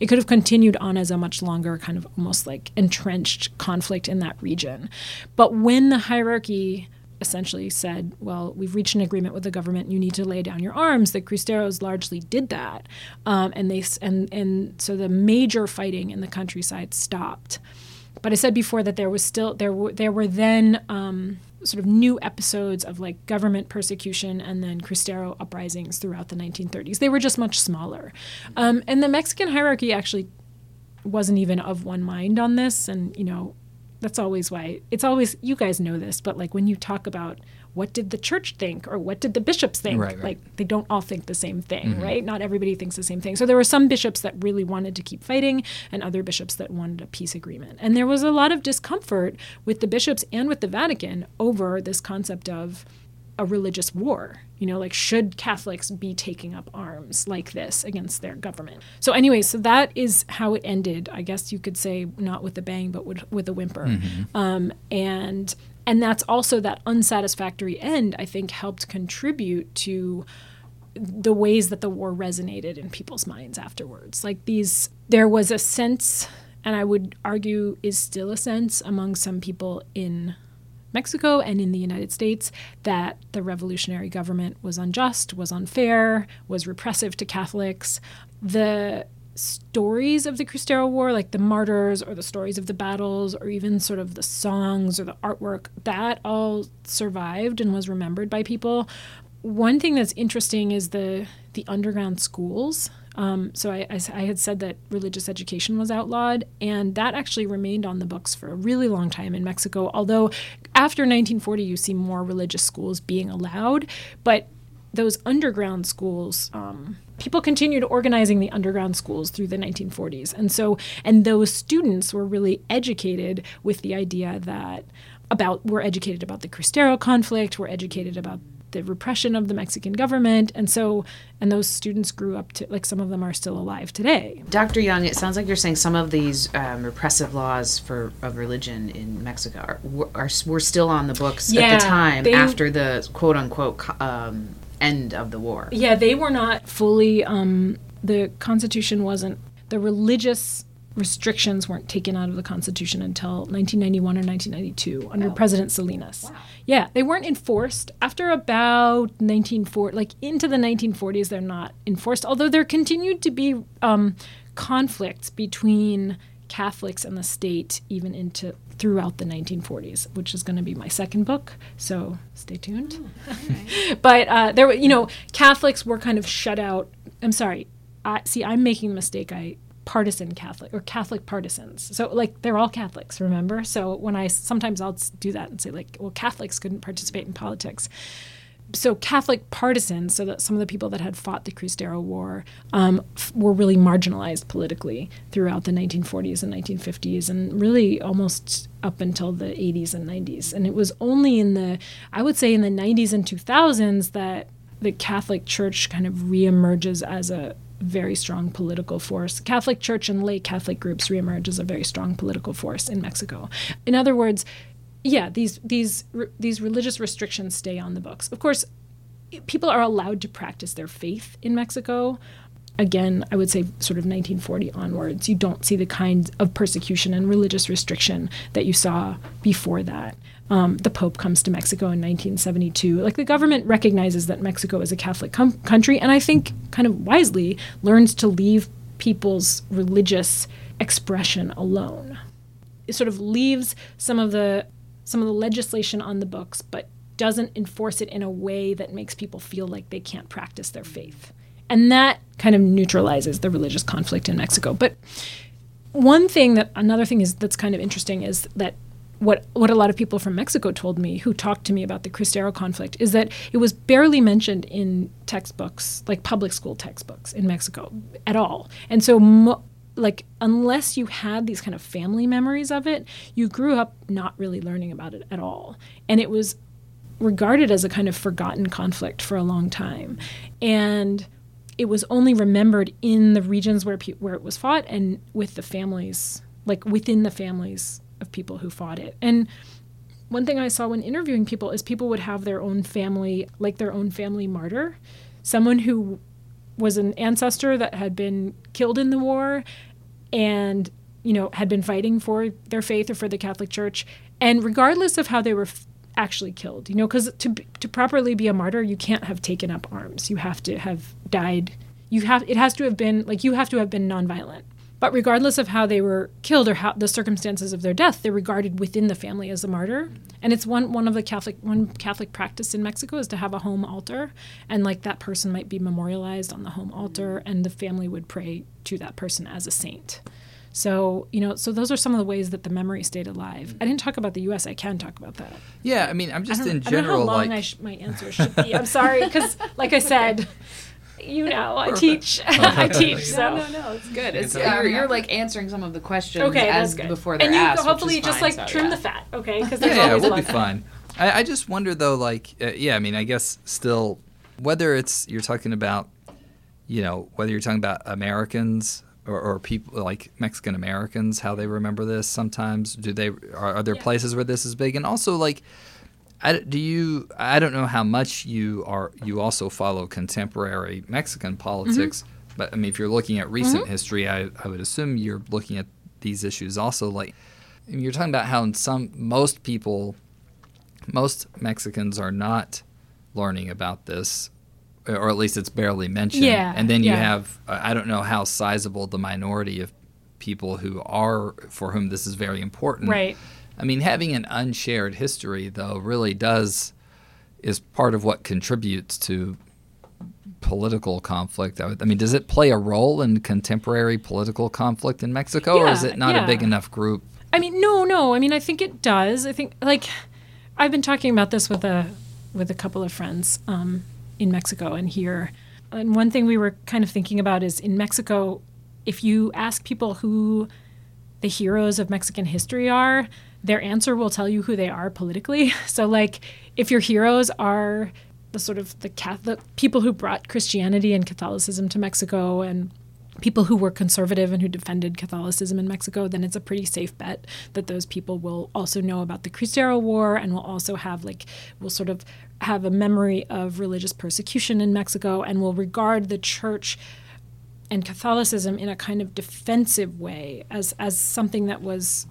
it could have continued on as a much longer kind of almost like entrenched conflict in that region. But when the hierarchy essentially said, well, we've reached an agreement with the government. You need to lay down your arms. The Cristeros largely did that, um, and they and and so the major fighting in the countryside stopped. But I said before that there was still there were there were then um, sort of new episodes of like government persecution and then Cristero uprisings throughout the 1930s. They were just much smaller, um, and the Mexican hierarchy actually wasn't even of one mind on this. And you know, that's always why it's always you guys know this, but like when you talk about what did the church think or what did the bishops think, right, right. like they don't all think the same thing, mm-hmm. right? Not everybody thinks the same thing. So there were some bishops that really wanted to keep fighting and other bishops that wanted a peace agreement. And there was a lot of discomfort with the bishops and with the Vatican over this concept of a religious war. You know, like should Catholics be taking up arms like this against their government? So, anyway, so that is how it ended. I guess you could say not with a bang, but with, with a whimper. Mm-hmm. Um, and and that's also that unsatisfactory end. I think helped contribute to the ways that the war resonated in people's minds afterwards. Like these, there was a sense, and I would argue is still a sense among some people in Mexico and in the United States that the revolutionary government was unjust, was unfair, was repressive to Catholics. The stories of the Cristero War, like the martyrs or the stories of the battles or even sort of the songs or the artwork, that all survived and was remembered by people. One thing that's interesting is the the underground schools um, so I, I, I, had said that religious education was outlawed, and that actually remained on the books for a really long time in Mexico. Although after 1940, you see more religious schools being allowed, but those underground schools, um, people continued organizing the underground schools through the 1940s, and so and those students were really educated with the idea that about were educated about the Cristero conflict, were educated about the repression of the Mexican government. And so, and those students grew up to, like, some of them are still alive today. Dr. Young, it sounds like you're saying some of these um, repressive laws for of religion in Mexico are, are, were still on the books yeah, at the time they, after the quote unquote um, end of the war. Yeah, they were not fully, um, the Constitution wasn't, the religious restrictions weren't taken out of the Constitution until 1991 or 1992 under oh. President Salinas. Wow. Yeah, they weren't enforced after about 1940, like into the 1940s. They're not enforced, although there continued to be um, conflicts between Catholics and the state even into throughout the 1940s, which is going to be my second book. So stay tuned. Oh, (laughs) but uh, there, were, you know, Catholics were kind of shut out. I'm sorry. I, see, I'm making the mistake I partisan Catholic or Catholic partisans. So like they're all Catholics, remember? So when I sometimes I'll do that and say like, well, Catholics couldn't participate in politics. So Catholic partisans, so that some of the people that had fought the Cristero War um, f- were really marginalized politically throughout the 1940s and 1950s, and really almost up until the 80s and 90s. And it was only in the, I would say, in the 90s and 2000s that the Catholic Church kind of reemerges as a very strong political force. Catholic Church and lay Catholic groups reemerge as a very strong political force in Mexico. In other words, yeah, these these these religious restrictions stay on the books. Of course, people are allowed to practice their faith in Mexico. Again, I would say sort of 1940 onwards, you don't see the kind of persecution and religious restriction that you saw before that um, the Pope comes to Mexico in 1972. Like the government recognizes that Mexico is a Catholic com- country, and I think kind of wisely learns to leave people's religious expression alone. It sort of leaves some of the some of the legislation on the books, but doesn't enforce it in a way that makes people feel like they can't practice their faith. And that kind of neutralizes the religious conflict in Mexico. But one thing that another thing is that's kind of interesting is that what what a lot of people from Mexico told me who talked to me about the Cristero conflict is that it was barely mentioned in textbooks, like public school textbooks in Mexico at all. And so mo- like unless you had these kind of family memories of it, you grew up not really learning about it at all. And it was regarded as a kind of forgotten conflict for a long time. And it was only remembered in the regions where pe- where it was fought and with the families, like within the families of people who fought it. And one thing I saw when interviewing people is people would have their own family, like their own family martyr, someone who was an ancestor that had been killed in the war and you know had been fighting for their faith or for the Catholic Church. And regardless of how they were f- actually killed you know cuz to to properly be a martyr you can't have taken up arms. You have to have died. You have it has to have been like you have to have been nonviolent but regardless of how they were killed or how the circumstances of their death, they're regarded within the family as a martyr. And it's one one of the Catholic one Catholic practice in Mexico is to have a home altar, and like that person might be memorialized on the home altar, and the family would pray to that person as a saint. So you know, so those are some of the ways that the memory stayed alive. I didn't talk about the U.S. I can talk about that. Yeah, I mean, I'm just in general. I don't know how long like sh- my answer should be. I'm sorry because, like I said, you know, I teach. (laughs) I teach. So No, no, no, it's good. It's, It's- you're, you're like answering some of the questions okay, as before they're and you asked. hopefully which is just fine, like so, trim yeah. the fat, okay? Because yeah, there's yeah we'll be lot. fine. I, I just wonder though, like, uh, yeah, I mean, I guess still, whether it's you're talking about, you know, whether you're talking about Americans or, or people like Mexican Americans, how they remember this. Sometimes, do they are, are there Yeah. places where this is big, and also like. I, do you? I don't know how much you are. You also follow contemporary Mexican politics, mm-hmm. but I mean, if you're looking at recent mm-hmm. history, I, I would assume you're looking at these issues also. Like, you're talking about how in some most people most Mexicans are not learning about this, or at least it's barely mentioned. Yeah, And then you yeah. have, I don't know how sizable the minority of people who are, for whom this is very important. Right. I mean, having an unshared history, though, really does, is part of what contributes to political conflict. I, would, I mean, does it play a role in contemporary political conflict in Mexico, or is it not a big enough group? I mean, no, no. I mean, I think it does. I think like I've been talking about this with a with a couple of friends um, in Mexico and here. And one thing we were kind of thinking about is in Mexico, if you ask people who the heroes of Mexican history are, their answer will tell you who they are politically. (laughs) So, like, if your heroes are the sort of the Catholic people who brought Christianity and Catholicism to Mexico and people who were conservative and who defended Catholicism in Mexico, then it's a pretty safe bet that those people will also know about the Cristero War and will also have like will sort of have a memory of religious persecution in Mexico and will regard the church and Catholicism in a kind of defensive way as as something that was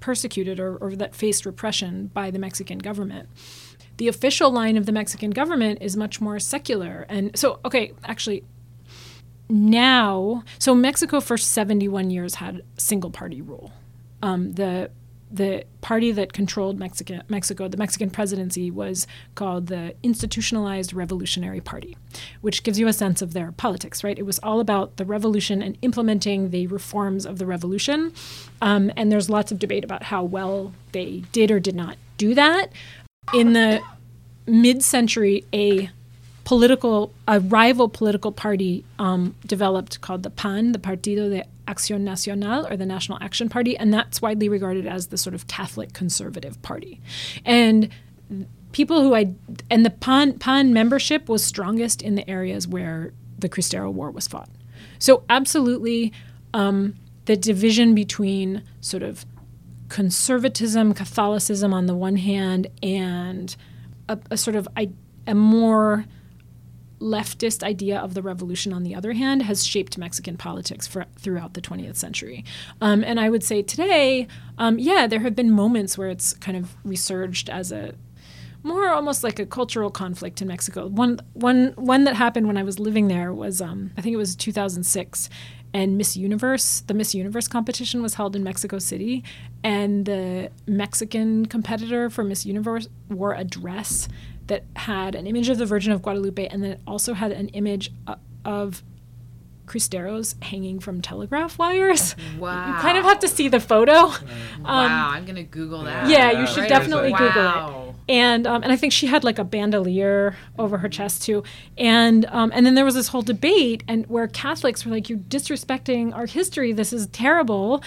persecuted or, or that faced repression by the Mexican government. The official line of the Mexican government is much more secular. And so, okay, actually, now, so Mexico for 71 years had single party rule. Um, the the party that controlled Mexico, Mexico, the Mexican presidency, was called the Institutionalized Revolutionary Party, which gives you a sense of their politics, right? It was all about the revolution and implementing the reforms of the revolution. Um, and there's lots of debate about how well they did or did not do that. In the mid century, a political, a rival political party um, developed called the PAN, the Partido de Acción Nacional, or the National Action Party, and that's widely regarded as the sort of Catholic conservative party. And people who I and the PAN PAN membership was strongest in the areas where the Cristero War was fought. So absolutely, um, the division between sort of conservatism, Catholicism on the one hand, and a, a sort of I, a more leftist idea of the revolution on the other hand has shaped Mexican politics for, throughout the 20th century. Um, and I would say today, um, yeah, there have been moments where it's kind of resurged as a more almost like a cultural conflict in Mexico. One one one that happened when I was living there was um, I think it was 2006 and Miss Universe, the Miss Universe competition was held in Mexico City and the Mexican competitor for Miss Universe wore a dress that had an image of the Virgin of Guadalupe and then it also had an image uh, of Cristeros hanging from telegraph wires. Wow. You kind of have to see the photo. Um, wow, I'm gonna Google that. yeah, you should Right? definitely Google it and um, and I think she had like a bandolier over her chest too, and um, and then there was this whole debate and where Catholics were like, "You're disrespecting our history. This is terrible."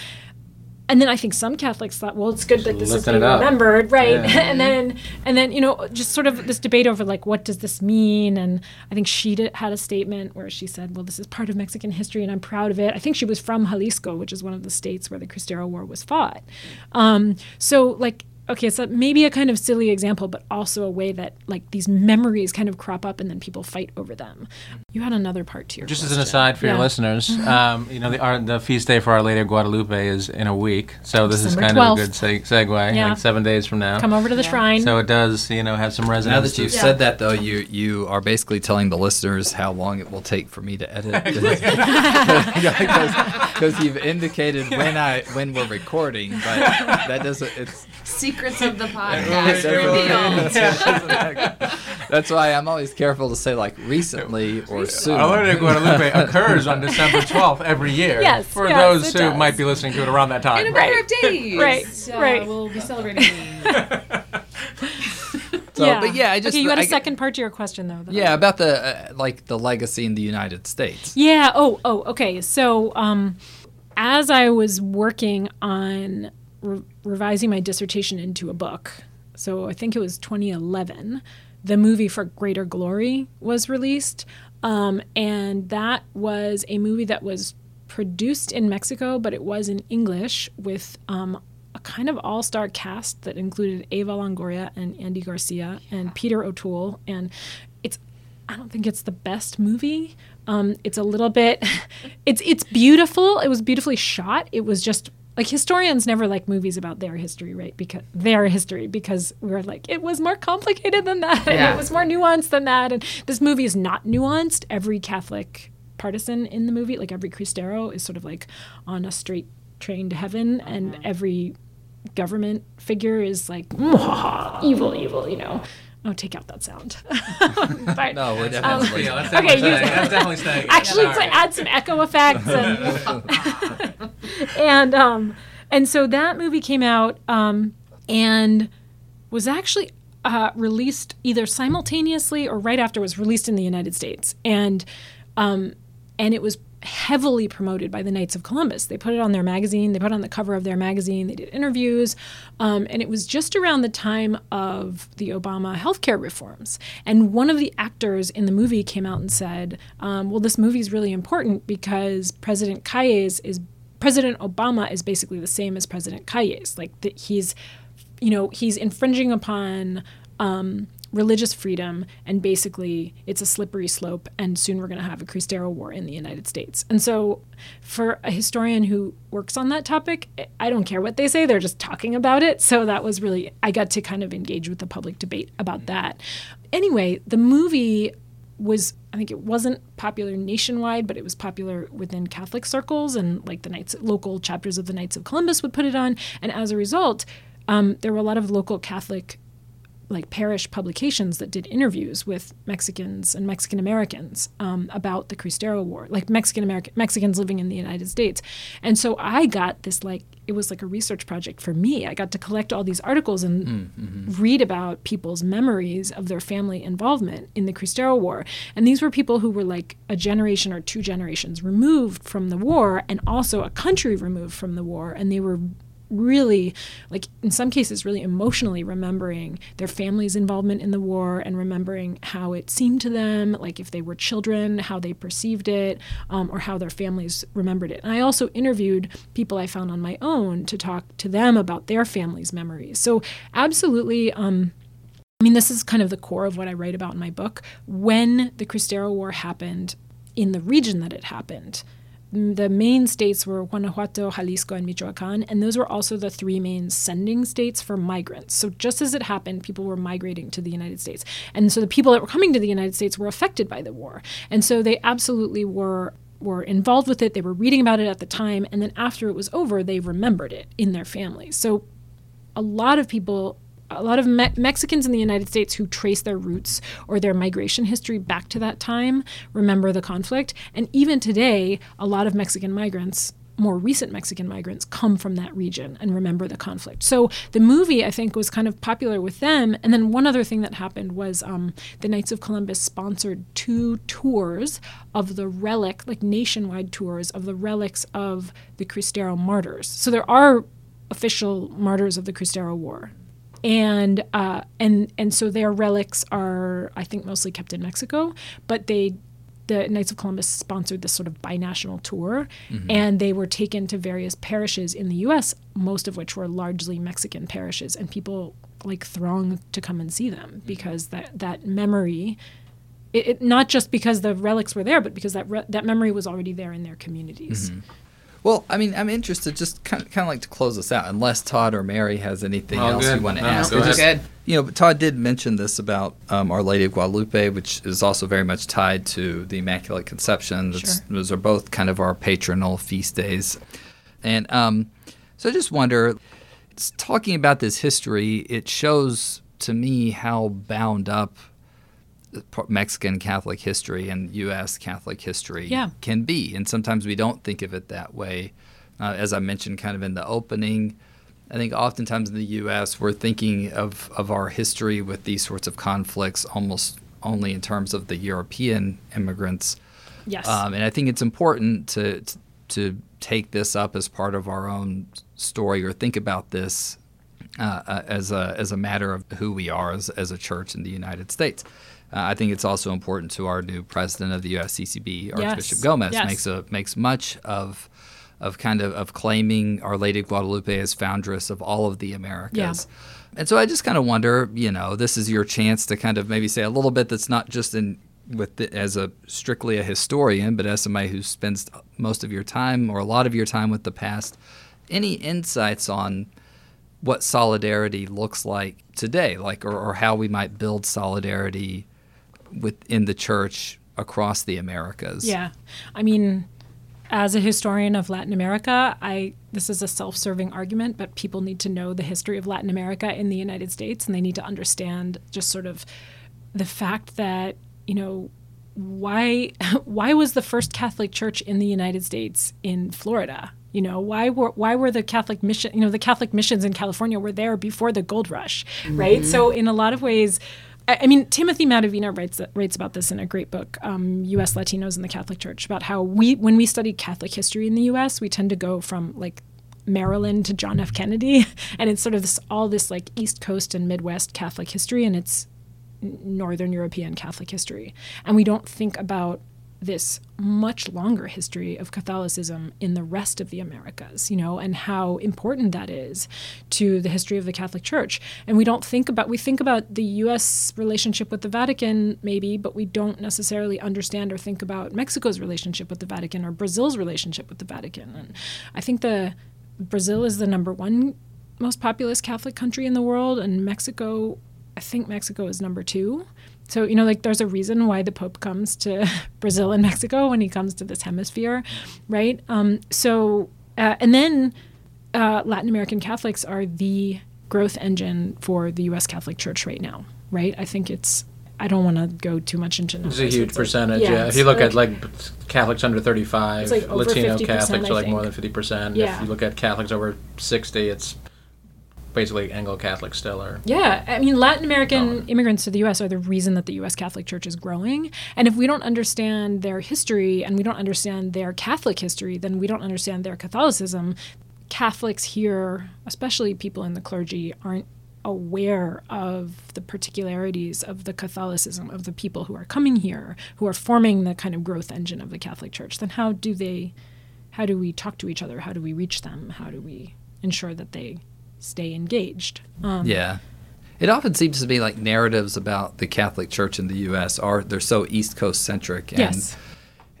And then I think some Catholics thought, well, it's good that this is being remembered, right? Yeah. (laughs) and then, and then, you know, just sort of this debate over like, what does this mean? And I think she did, had a statement where she said, well, this is part of Mexican history, and I'm proud of it. I think she was from Jalisco, which is one of the states where the Cristero War was fought. Um, so, like, okay, so maybe a kind of silly example, but also a way that like these memories kind of crop up and then people fight over them. You had another part to your just question. as an aside for yeah. your listeners, (laughs) um, you know the our, the feast day for Our Lady of Guadalupe is in a week, so this December is kind 12th. of a good seg- segue. Yeah. like seven days from now. Come over to the yeah. shrine. So it does, you know, have some resonance. Now that you've said that, though, you you are basically telling the listeners how long it will take for me to edit, (laughs) because (laughs) you've indicated when I when we're recording, but that doesn't. It's secrets of the (laughs) podcast revealed. (laughs) That's why I'm always careful to say like recently or soon. Our Lady Guadalupe (laughs) occurs on December 12th every year. Yes, for yes, those who does. might be listening to it around that time. In a matter of days. Right. So right. We'll be celebrating. So, yeah. but yeah, I just okay. You had a I, second part to your question though. Yeah, I, about the uh, like the legacy in the United States. Yeah. Oh. Oh. Okay. So, um, as I was working on re- revising my dissertation into a book. So I think it was 2011. The movie for Greater Glory was released. Um, and that was a movie that was produced in Mexico, but it was in English with um, a kind of all star cast that included Eva Longoria and Andy Garcia and Peter O'Toole. And it's, I don't think it's the best movie. Um, it's a little bit, (laughs) it's it's beautiful. It was beautifully shot. It was just like historians never like movies about their history, right? Because their history, because we're like, it was more complicated than that, (laughs) and it was more nuanced than that. And this movie is not nuanced. Every Catholic partisan in the movie, like every Cristero, is sort of like on a straight train to heaven, and mm-hmm. every government figure is like (laughs) evil, evil, you know. Oh, take out that sound. (laughs) but, no, we're definitely. Um, yeah, okay, use, definitely staying. (laughs) Actually, yeah, to add some echo effects and (laughs) and um, and so that movie came out um, and was actually uh, released either simultaneously or right after it was released in the United States, and um, and it was heavily promoted by the Knights of Columbus. They put it on their magazine, they put it on the cover of their magazine, they did interviews, um, and it was just around the time of the Obama healthcare reforms. And one of the actors in the movie came out and said, um, "Well, this movie is really important because President Calles is President Obama is basically the same as President Calles. Like that he's, you know, he's infringing upon." Um, religious freedom, and basically it's a slippery slope, and soon we're going to have a Cristero war in the United States. And so, for a historian who works on that topic, I don't care what they say, they're just talking about it. So, that was really, I got to kind of engage with the public debate about that. Anyway, the movie was I think it wasn't popular nationwide, but it was popular within Catholic circles, and like the Knights, local chapters of the Knights of Columbus would put it on, and as a result, um, there were a lot of local Catholic like parish publications that did interviews with Mexicans and Mexican Americans um, about the Cristero War, like Mexican American Mexicans living in the United States. And so I got this like it was like a research project for me. I got to collect all these articles and mm, mm-hmm. read about people's memories of their family involvement in the Cristero War. And these were people who were like a generation or two generations removed from the war and also a country removed from the war. And they were really like in some cases really emotionally remembering their family's involvement in the war and remembering how it seemed to them like if they were children how they perceived it um, or how their families remembered it and i also interviewed people i found on my own to talk to them about their families memories so absolutely um, I mean, this is kind of the core of what I write about in my book. When the Cristero War happened in the region that it happened, the main states were Guanajuato, Jalisco, and Michoacan, and those were also the three main sending states for migrants. So just as it happened, people were migrating to the United States. And so the people that were coming to the United States were affected by the war. And so they absolutely were were involved with it. They were reading about it at the time, and then after it was over, they remembered it in their families. So a lot of people a lot of Me- Mexicans in the United States who trace their roots or their migration history back to that time remember the conflict. And even today, a lot of Mexican migrants more recent Mexican migrants come from that region and remember the conflict. So the movie, I think, was kind of popular with them. And then one other thing that happened was um, the Knights of Columbus sponsored two tours of the relic, like nationwide tours of the relics of the Cristero martyrs. So there are official martyrs of the Cristero War. And uh, and and so their relics are, I think, mostly kept in Mexico, but they the Knights of Columbus sponsored this sort of binational tour, mm-hmm. and they were taken to various parishes in the U.S., most of which were largely Mexican parishes, and people like thronged to come and see them mm-hmm. because that that memory, it, it, not just because the relics were there, but because that re- that memory was already there in their communities. Mm-hmm. Well, I mean, I'm interested just kind of, kind of like to close this out, unless Todd or Mary has anything oh, else good. you want to no, ask. No, just, good. You know, but Todd did mention this about um, Our Lady of Guadalupe, which is also very much tied to the Immaculate Conception. Sure. Those are both kind of our patronal feast days, and um, so I just wonder, talking about this history, it shows to me how bound up Mexican Catholic history and U.S. Catholic history yeah. can be. And sometimes we don't think of it that way. Uh, as I mentioned kind of in the opening, I think oftentimes in the U.S. we're thinking of, of our history with these sorts of conflicts almost only in terms of the European immigrants. Yes. Um, and I think it's important to, to, to take this up as part of our own story or think about this uh, uh as a as a matter of who we are as, as a church in the United States. Uh, I think it's also important to our new president of the USCCB, Archbishop yes. Gomez, yes. makes a makes much of of kind of of claiming Our Lady of Guadalupe as foundress of all of the Americas. Yeah. And so I just kind of wonder, you know, this is your chance to kind of maybe say a little bit that's not just in with the, as a strictly a historian, but as somebody who spends most of your time or a lot of your time with the past. Any insights on what solidarity looks like today, like or, or how we might build solidarity within the church across the Americas. Yeah. I mean, as a historian of Latin America, I this is a self-serving argument, but people need to know the history of Latin America in the United States and they need to understand just sort of the fact that, you know, why (laughs) why was the first Catholic church in the United States in Florida? You know, why were why were the Catholic mission, you know, the Catholic missions in California were there before the gold rush, mm-hmm. right? So in a lot of ways, I mean, Timothy Matovina writes writes about this in a great book, um, U.S. Latinos in the Catholic Church, about how we, when we study Catholic history in the U.S., we tend to go from like Maryland to John F. Kennedy, (laughs) and it's sort of this all this like East Coast and Midwest Catholic history, and it's Northern European Catholic history, and we don't think about this much longer history of Catholicism in the rest of the Americas, you know, and how important that is to the history of the Catholic Church. And we don't think about we think about the US relationship with the Vatican maybe, but we don't necessarily understand or think about Mexico's relationship with the Vatican or Brazil's relationship with the Vatican. And I think the Brazil is the number one most populous Catholic country in the world and Mexico I think Mexico is number 2 so you know like there's a reason why the pope comes to (laughs) brazil and mexico when he comes to this hemisphere right um, so uh, and then uh, latin american catholics are the growth engine for the us catholic church right now right i think it's I don't want to go too much into numbers. It's a huge it's percentage. Like, yeah, yeah. if you look like, at like Catholics under thirty-five, like Latino Catholics are like more than fifty percent. Yeah. If you look at Catholics over sixty, it's basically Anglo-Catholic still are. yeah i mean latin american immigrants to the us are the reason that the us catholic church is growing. And if we don't understand their history and we don't understand their catholic history then we don't understand their catholicism. Catholics here especially people in the clergy aren't aware of the particularities of the catholicism of the people who are coming here who are forming the kind of growth engine of the catholic church. Then how do they how do we talk to each other? How do we reach them? How do we ensure that they stay engaged. Um, yeah. It often seems to be like narratives about the Catholic Church in the U.S. are they're so East Coast centric. And, yes.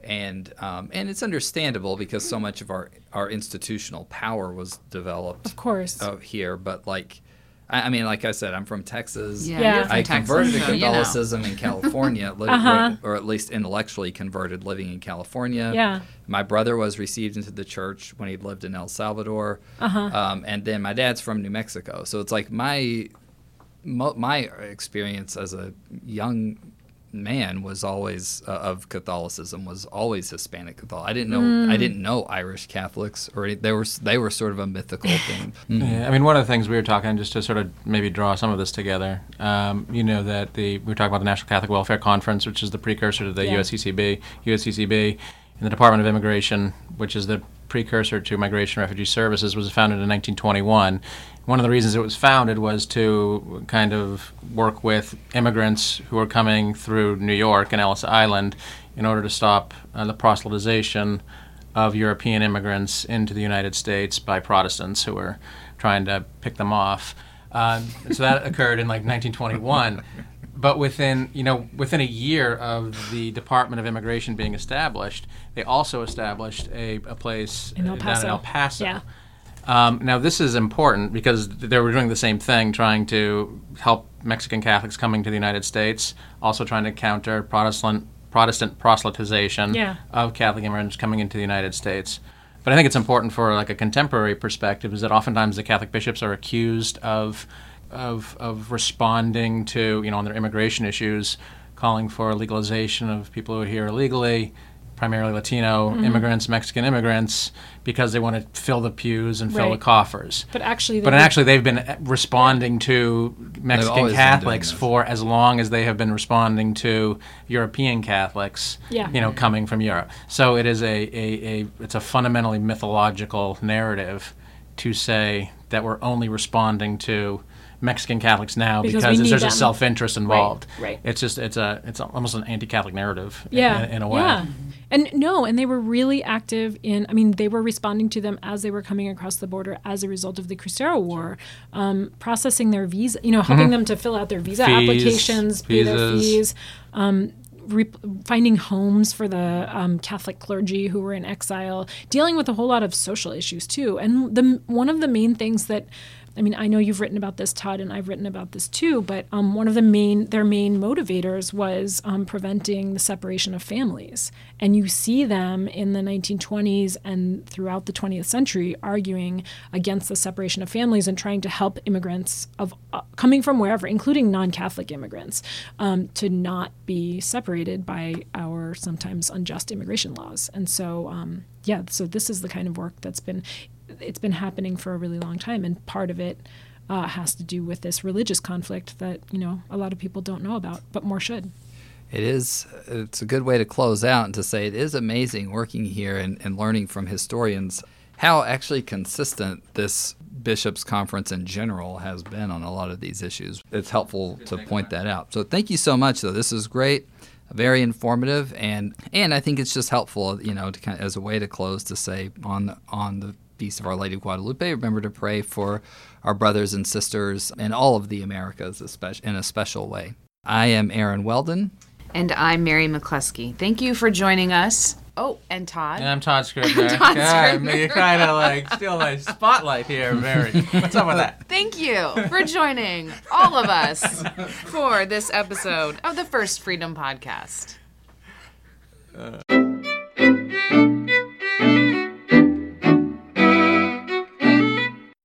And um, and it's understandable because so much of our our institutional power was developed, of course, uh, here. But like, I, mean, like I said, I'm from Texas. Yeah, yeah. I Texas, converted to Catholicism you know. in (laughs) California, uh-huh. or at least intellectually converted, living in California. Yeah. My brother was received into the church when he lived in El Salvador, uh-huh. um, and then my dad's from New Mexico. So it's like my my experience as a young man was always uh, of Catholicism was always Hispanic Catholic. I didn't know mm. I didn't know Irish Catholics or any, they were they were sort of a mythical thing. Mm. (laughs) Yeah, I mean one of the things we were talking just to sort of maybe draw some of this together. Um, you know that the we were talking about the National Catholic Welfare Conference, which is the precursor to the yeah. USCCB, USCCB, and the Department of Immigration, which is the precursor to Migration Refugee Services, was founded in 1921 one of the reasons it was founded was to kind of work with immigrants who were coming through New York and Ellis Island in order to stop uh, the proselytization of European immigrants into the United States by Protestants who were trying to pick them off. Uh, so that (laughs) occurred in like 1921. But within, you know, within a year of the Department of Immigration being established, they also established a, a place in El down in El Paso. Yeah um, now, this is important because they were doing the same thing, trying to help Mexican Catholics coming to the United States, also trying to counter Protestant Protestant proselytization yeah. of Catholic immigrants coming into the United States. But I think it's important for like a contemporary perspective is that oftentimes the Catholic bishops are accused of of of responding to you know on their immigration issues, calling for legalization of people who are here illegally primarily Latino mm-hmm. immigrants, Mexican immigrants, because they want to fill the pews and fill right. the coffers. But actually, but actually, they've been uh, responding to Mexican Catholics for as long as they have been responding to European Catholics. Yeah. you know, coming from Europe. So it is a, a, a it's a fundamentally mythological narrative to say that we're only responding to Mexican Catholics now because, because there's them. a self interest involved. Right, right. It's just it's a it's almost an anti Catholic narrative. Yeah. In, in, a way. Yeah. And no, and they were really active in. I mean, they were responding to them as they were coming across the border as a result of the Cristero War, um, processing their visa. You know, helping mm-hmm. them to fill out their visa fees, applications, pay visas. their fees. Um, Re- finding homes for the um, Catholic clergy who were in exile, dealing with a whole lot of social issues too. And the one of the main things that I mean, I know you've written about this, Todd, and I've written about this too. But um, one of the main their main motivators was um, preventing the separation of families, and you see them in the 1920s and throughout the 20th century arguing against the separation of families and trying to help immigrants of uh, coming from wherever, including non-Catholic immigrants, um, to not be separated by our sometimes unjust immigration laws. And so, um, yeah, so this is the kind of work that's been it's been happening for a really long time, and part of it uh, has to do with this religious conflict that you know a lot of people don't know about, but more should. It is. It's a good way to close out and to say it is amazing working here and, and learning from historians how actually consistent this bishops conference in general has been on a lot of these issues. It's helpful to point that out. So thank you so much, though. This is great very informative and and I think it's just helpful, you know, to kind of, as a way to close to say on on the Feast of Our Lady of Guadalupe. Remember to pray for our brothers and sisters in all of the Americas in a special way. I am Aaron Weldon. And I'm Mary McCluskey. Thank you for joining us. Oh, and Todd. And I'm Todd Scribner. (laughs) Todd God, Scribner. you kind of like steal my spotlight here, Mary. What's up with that? Thank you for joining all of us for this episode of the First Freedom Podcast. Uh.